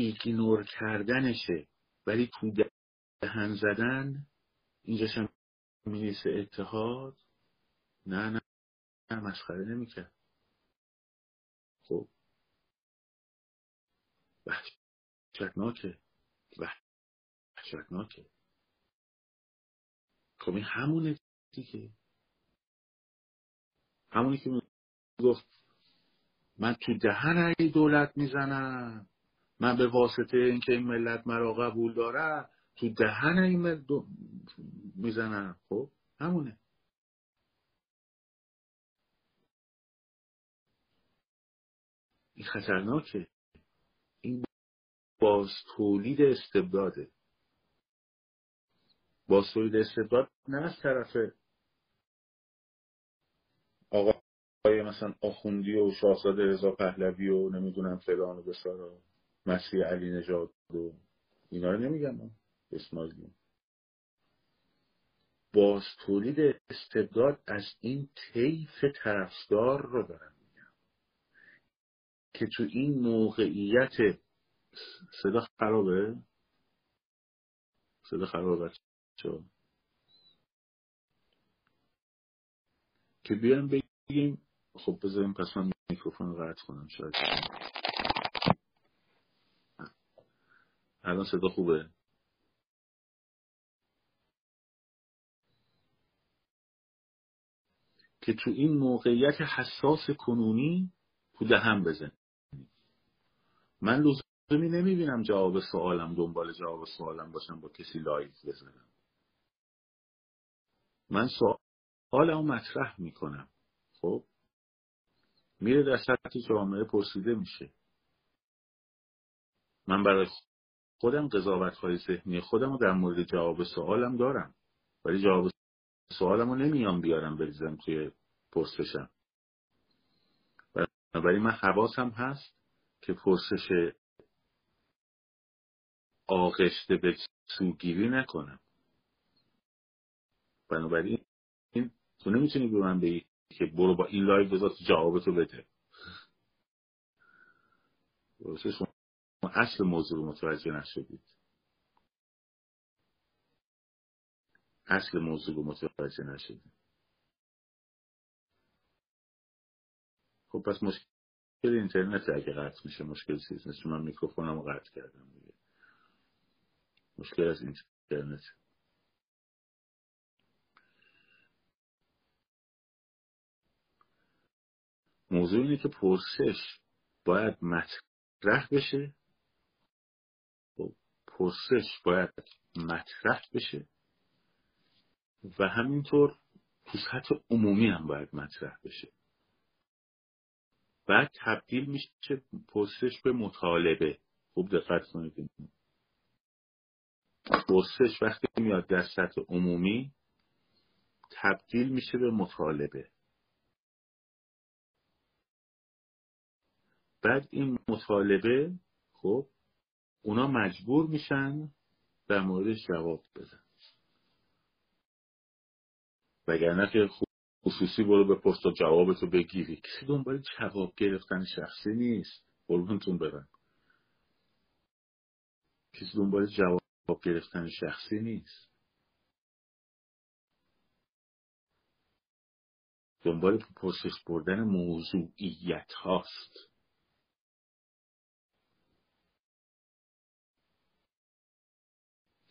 ایگنور کردنشه ولی تو دهن زدن اینجاش هم میریسه اتحاد. نه نه نه مسخره نمی‌کرد. خب. وحشتناکه. وحشتناکه. خب این همونه دیگه. همونی که گفت من تو دهن دولت می‌زنم. من به واسطه اینکه این ملت مرا قبول داره تو دهن این می‌زنم. خب؟ همونه. این خطرناکه. این باز تولید استبداده. باز تولید استبداد نه از طرف آقای مثلا آخوندی و شاهزاده رضا پهلوی و نمی‌دونم فلان و بسارا مسیح علی نژاد و اینا رو نمیگم. اسماعیلی باز تولید استبداد از این طیف طرفدار رو دارم میگم. که تو این موقعیت صدا خرابه؟ صدا خرابه بچه که بیان بگیم خب بذاریم پس من میکروفون قطع کنم شاید. الان صدا خوبه؟ که تو این موقعیت حساس کنونی تو دهم بزن. من لزومی نمی‌بینم جواب سوالم دنبال جواب سوالم باشم با کسی لایو بزنم. من سوالمو مطرح می‌کنم. خب؟ میره در سطح جامعه پرسیده میشه. من برای خودم قضاوت های ذهنی خودم رو در مورد جواب سوالم دارم. ولی جواب سوالم رو نمیام بیارم بریزم توی پرسشم. ولی من حواسم هست که پرسش آغشته به سوگیری نکنم. بنابراین تو نمی‌تونی به من بگی که برو با این لایو بذار جوابتو بده. شما؟ اصل موضوع رو متوجه نشدید. اصل موضوع رو متوجه نشدید. خب پس مشکل اینترنت اگه قطع میشه مشکل چیز نیست. من میکروفونم قطع کردم دیگه. مشکل از اینترنت. موضوع اینه که پرسش باید مطرح بشه پرسش باید مطرح بشه و همینطور سطح عمومی هم باید مطرح بشه. بعد تبدیل میشه پرسش به مطالبه. خوب دقت کنید. پرسش وقتی میاد در سطح عمومی تبدیل میشه به مطالبه. بعد این مطالبه خب اونا مجبور میشن در موردش جواب بدن. وگرنه که خصوصی برو به پست و جوابتو بگیری. کسی دنبال جواب گرفتن شخصی نیست. قربونتون برم. کسی دنبال جواب گرفتن شخصی نیست. دنبال پرسش بردن موضوعیت هاست.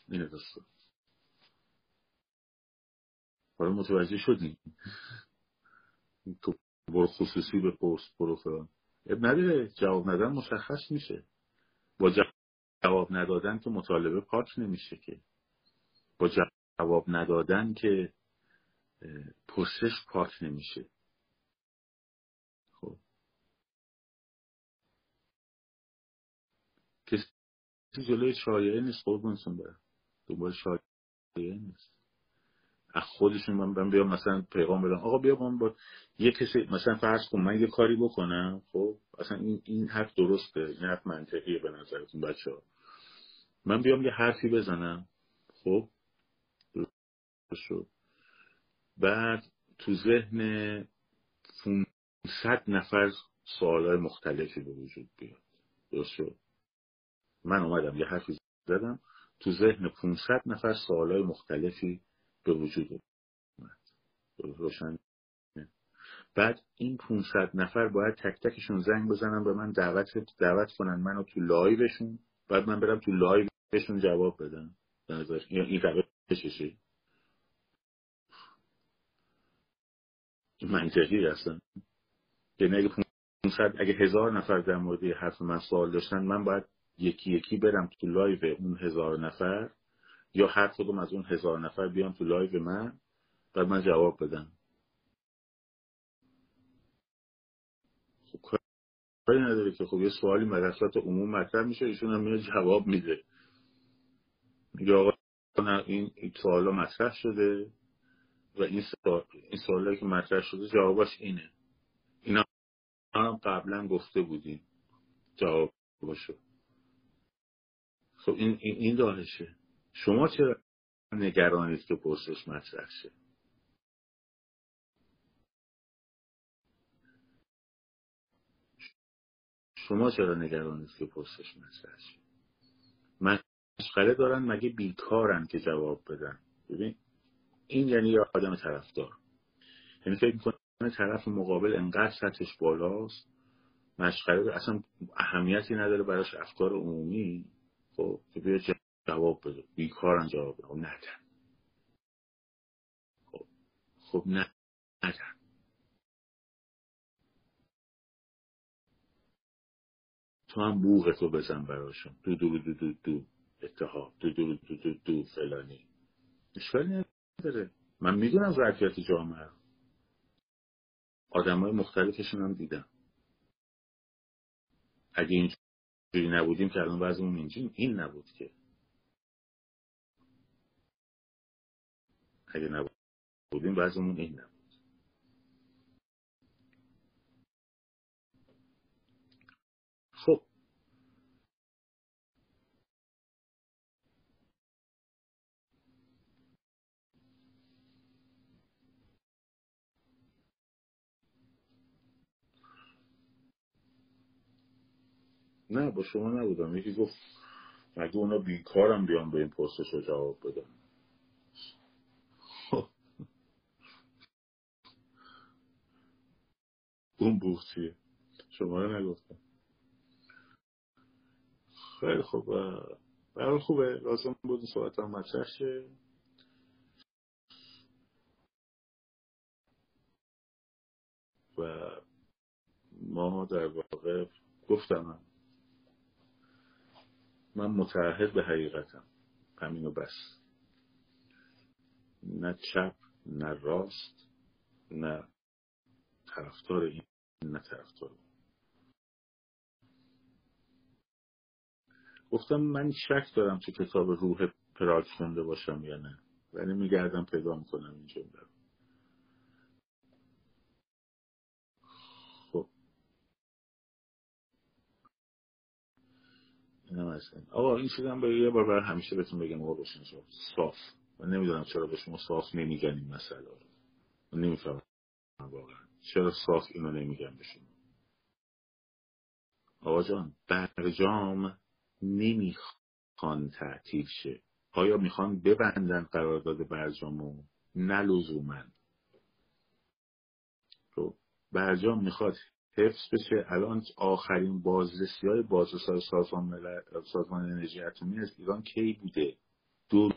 اینه دستان حالا متوجه شدیم تو برو خصوصی به پست برو فران اب نداره جواب ندادن مشخص میشه. با جواب ندادن که مطالبه پاک نمیشه که. با جواب ندادن که پرسش پاک نمیشه. خب. کسی جلوی شایعه نیست؟ قربونتون برم. دنبال شایعه نیست. از خودشون من بیام مثلا پیغام بدم. آقا بیا من با یه کسی مثلا فرض کن من یه کاری بکنم خب؟ اصلا این این حرف درسته. این حرف منطقیه به نظرتون بچه ها من بیام یه حرفی بزنم. خب؟ شد. بعد تو ذهن 500 نفر سوالای مختلفی به وجود بیاد. درست شد؟ من اومدم یه حرفی زدم. تو ذهن 500 نفر سوالای مختلفی به وجود اومد. بعد این 500 نفر باید تک تکشون زنگ بزنن به من دعوت دعوت کنن منو تو لایوشون بعد من برم تو لایوشون جواب بدم. این روششه منطقی هستن یعنی اگه 500 اگه هزار نفر در مورد حرف من سوال داشتن من باید یکی یکی برم تو لایو اون هزار نفر یا هر کدوم از اون هزار نفر بیان تو لایو من بعد من جواب بدم. خب کاری نداره که. خب یه سوالی مدرسات عموم مطرح میشه ایشون هم میاد جواب میده. میگه آقا این سوالا مطرح شده و این سوال این که مطرح شده جوابش اینه. اینا هم قبلا گفته بودیم جواب باشه خب این این داهشه شما چرا نگرانید که پرسش مطرح شه؟ شما چرا نگرانید که پرسش مطرح شه؟ مشغله دارن مگه بیکارن که جواب بدن؟ ببین این یعنی یه آدم طرفدار. یعنی فکر می‌کنه طرف مقابل انقدر سطحش بالاست مشغله اصلا اهمیتی نداره براش افکار عمومی. خب بیا جواب بده. بیکارن جواب بده. خب ندن خب خب نه ندن تو هم بوغ تو بزن براشون. دو دو دو دو دو. اتحاد. دو دو دو دو دو فلانی. اشکالی نداره. من می‌دونم ظرفیت جامعه آدم های مختلفشون هم دیدم. اگه اینجوری نبودیم که الان وضعمون اینجوری این نبود که. اگه نبودیم وضعمون این نبود. نه با شما نبودم. یکی گفت مگه اونا بیکارم بیان به این پرسش رو جواب بدن خب. اون بوختیه شما رو نگفتم. خیلی خوب. برای خوبه. لازم بود این صحبت هم مطرح شه. و ما در واقع گفتم من متعهد به حقیقتم. همینو بس. نه چپ نه راست نه طرفدار این نه طرفدار گفتم من شک دارم تو کتاب روح پراگ خونده باشم یا نه. ولی میگردم پیدا می‌کنم این جمله آقا این چیزم به یه بار برای همیشه بهتون بگم آقا باشین صاف من نمی‌دونم چرا به شما صاف نمیگن این مسئله رو. من نمی‌فهمم واقعا. چرا صاف اینو نمیگن به شما؟ آقا جان برجام نمی‌خوان تعطیل شه. آیا می‌خوان ببندن قرارداد برجامو؟ نه لزوما. خب، برجام می‌خواد حفظ بشه. الان آخرین بازرسی های بازرسای سازمان, سازمان انرژی اتمی از ایران کی بوده؟ دو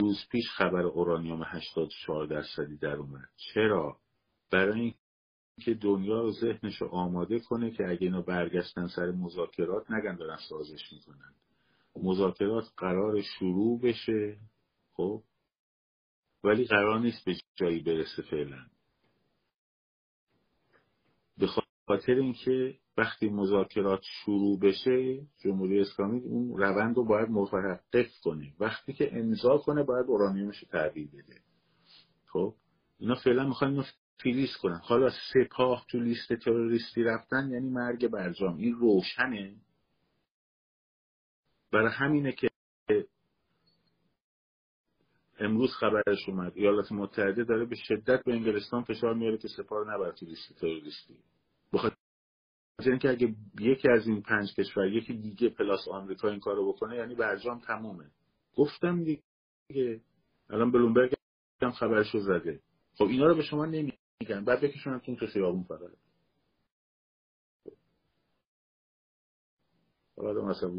روز پیش خبر اورانیوم 84 درصدی در اومد. چرا؟ برای اینکه دنیا رو ذهنش رو آماده کنه که اگه اینا برگشتن سر مذاکرات نگن دارن سازش می‌کنن. مذاکرات قرار شروع بشه خب؟ ولی قرار نیست به جایی برسه فعلا. خاطر اینکه وقتی مذاکرات شروع بشه جمهوری اسلامی اون روند رو باید متوقف کنه. وقتی که امضا کنه باید اورانیومش تحویل بده. خب؟ اینا فعلا می‌خوان اینو فریز کنن. حالا سپاه تو لیست تروریستی رفتن یعنی مرگ برجام. این روشنه. برای همینه که امروز خبرش اومد. ایالات متحده داره به شدت به انگلستان فشار میاره که سپاه رو نبر تو لیست تروریستی. بخاطر اینکه اگه یکی از این پنج کشور یکی دیگه پلاس آمریکا این کارو بکنه یعنی برجام تمومه گفتم دیگه. الان بلومبرگ هم خبرشو زده. خب اینا رو به شما نمیگن. بعد بکشونتون تو خیابون فقط حالا مثلا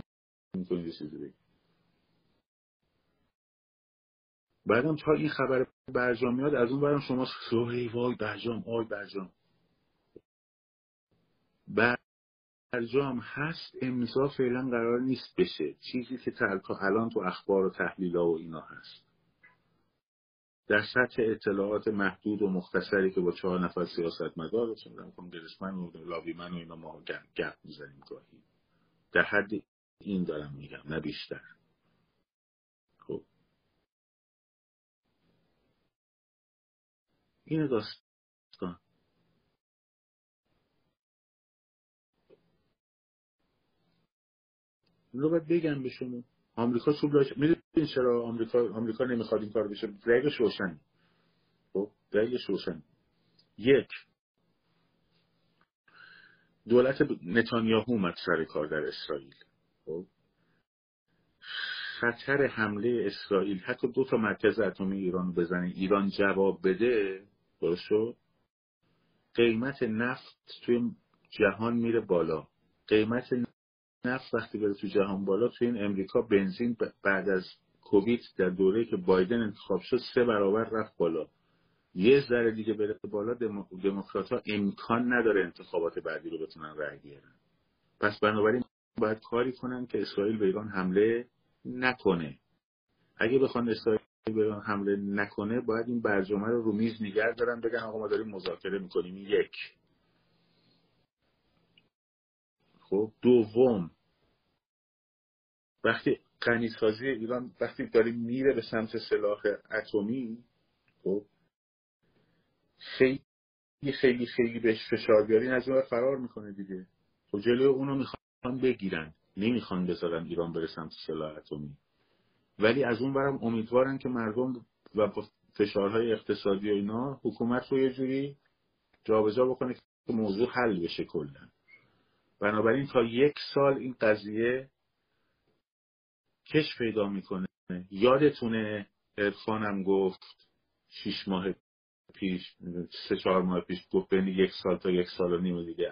چیزی بعدم تا این خبر برجام میاد از اون برم شما سوهی وای برجام آی برجام برجام هست امضا فعلا قرار نیست بشه. چیزی که تا الان تو اخبار و تحلیل و اینا هست. در سطح اطلاعات محدود و مختصری که با چهار نفر سیاست مدار چون کنگرسمن و لاویمن و اینا ما گپ می‌زنیم گاهی. در حد این دارم میگم نه بیشتر. خب. این داستان رو باید بگم به شما. آمریکا چوب لاش می‌دونین چرا آمریکا آمریکا نمی‌خواد این کار بشه؟ دقیقش روشن خب دقیقش روشن یک دولت نتانیاهو اومد سر کار در اسرائیل. خب خطر حمله اسرائیل. حتی دو تا مرکز اتمی ایران بزنه. ایران جواب بده. درست قیمت نفت توی جهان میره بالا. قیمت نفت وقتی بره تو جهان بالا توی این امریکا بنزین بعد از کووید در دوره که بایدن انتخاب شد سه برابر رفت بالا. یه ذره دیگه بره بالا دموکرات ها امکان نداره انتخابات بعدی رو بتونن رأی بیارن. پس بنابراین باید کاری کنن که اسرائیل به ایران حمله نکنه. اگه بخوان اسرائیل به ایران حمله نکنه باید این برجامه رو رو میز نگه دارن بگن آقا ما داریم مذاکره می‌کنیم. یک. خب دوم وقتی غنیسازی ایران وقتی داریم میره به سمت سلاح اتمی خب خیلی خیلی خیلی بهش فشار بیارین از اون فرار می‌کنه دیگه. خب جلوی اونو می‌خوان بگیرن نمی‌خوان بذارن ایران بره سمت سلاح اتمی. ولی از اون برم امیدوارن که مردم و فشارهای اقتصادی و اینا حکومت رو یه جوری جابجا بکنه که موضوع حل بشه کلا. بنابراین تا یک سال این قضیه کش پیدا می‌کنه. یادتونه عرفانم گفت شیش ماه پیش سه چهار ماه پیش گفت بین یک سال تا یک سال و نیم دیگه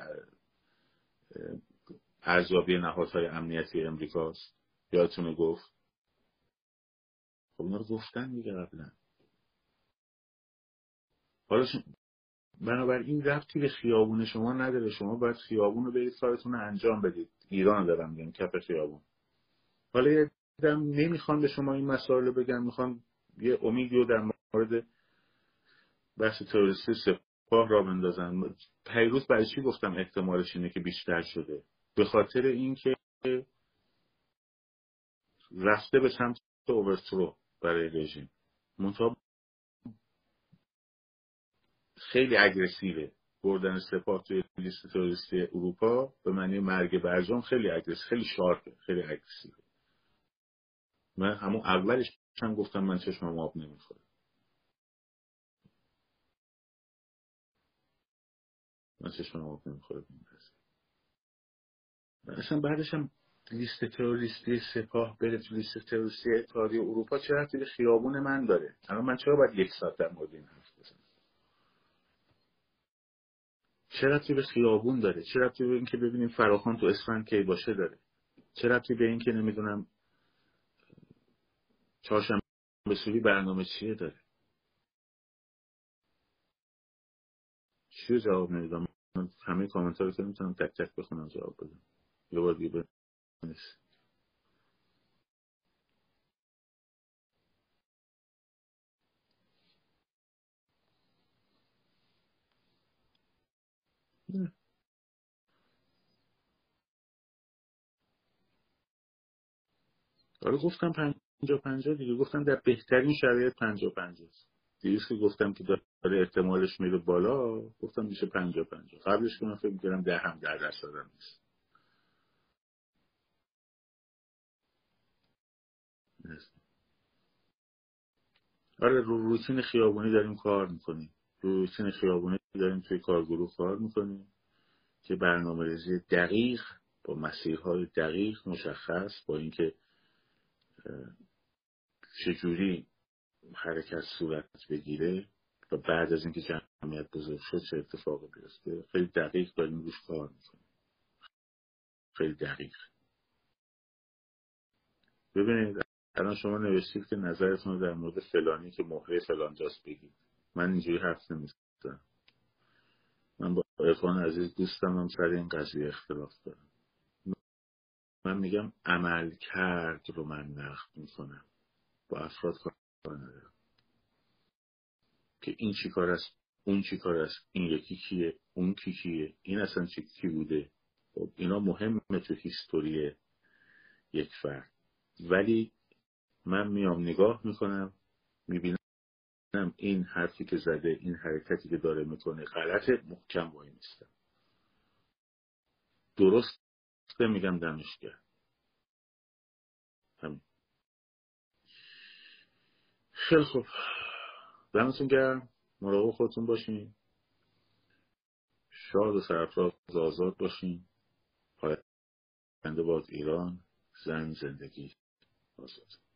ارزیابی نهادهای امنیتی امریکاست. یادتونه گفت؟ خب اینا رو گفتن دیگه قبلا. حالا بنابراین رفتی به خیابون شما نداره. شما باید خیابون رو برید کارتون رو انجام بدید. ایران دارم میگم کف خیابون. حالا یه نمی‌خوان به شما این مسائل رو بگن می‌خوان یه امیدی رو در مورد بحث تروریستی سپاه را بندازن پیروز برای چی گفتم احتمالش اینه که بیشتر شده؟ به خاطر اینکه رفته به سمت اوورترو برای رژیم. منتها خیلی اگرسیوه بردن سپاه توی لیست تروریستی اروپا به معنی مرگ برجام خیلی اگرسیو خیلی شارپه خیلی اگرسیوه من همون اولش هم گفتم من چشمم آب نمی‌خوره. من چشمم آب نمی‌خوره اصلا بعدش هم لیست تروریستی سپاه بره تو لیست تروریستی اتحادیه اروپا چه رفتی به خیابون من داره؟ الان من چرا باید یک ساعت در مورد این حرف بزنم چه رفتی به خیابون داره؟ چه رفتی به اینکه ببینیم فراخان تو اسفند کی باشه داره؟ چه رفتی به اینکه نمی‌دونم چهارشنبه سوری برنامه چیه داره؟ چیه جواب نمیدم؟ همه کامنت رو که نمی‌تونم تک تک بخونم جواب بدم. یه بار دیگه آره گفتم پنجا پنجا دیگه. گفتم در بهترین شرایط پنجا پنجا دیروز که گفتم که داره احتمالش میره بالا گفتم میشه پنجا پنجا قبلش که من فکر می‌کردم ده هم در درصد نیست. آره رو روتین خیابونی داریم کار می‌کنیم. رو روتین خیابونی داریم توی کارگروه کار می‌کنیم که برنامه ریزی دقیق با مسیرهای دقیق مشخص با اینکه چجوری حرکت صورت بگیره و بعد از اینکه جمعیت بزرگ شد چه اتفاقی بیفته. خیلی دقیق داریم روش کار می‌کنیم. خیلی دقیق. ببینید الان شما نوشتید که نظرتون در مورد فلانی که مهره فلان جاست بگید. من اینجوری حرف نمی‌زنم. من با ارفان عزیز دوستم هم سر این قضیه اختلاف دارم. من میگم عمل کرد رو من نقد می‌کنم. با افراد کار ندارم. که این چی کار است اون چی کار است این یکی کیه اون کی کیه این اصلا چی کی بوده؟ خب اینا مهمه تو هیستوری یک فرد. ولی من میام نگاه می‌کنم می‌بینم این حرفی که زده این حرکتی که داره می‌کنه غلط محکم وای نیستم درست میگم دمش همین. خیلی خوب. دمتون گرم. مراقب خودتون باشین. شاد و سرفراز آزاد باشین. پاینده باد ایران. زن زندگی. آزاد.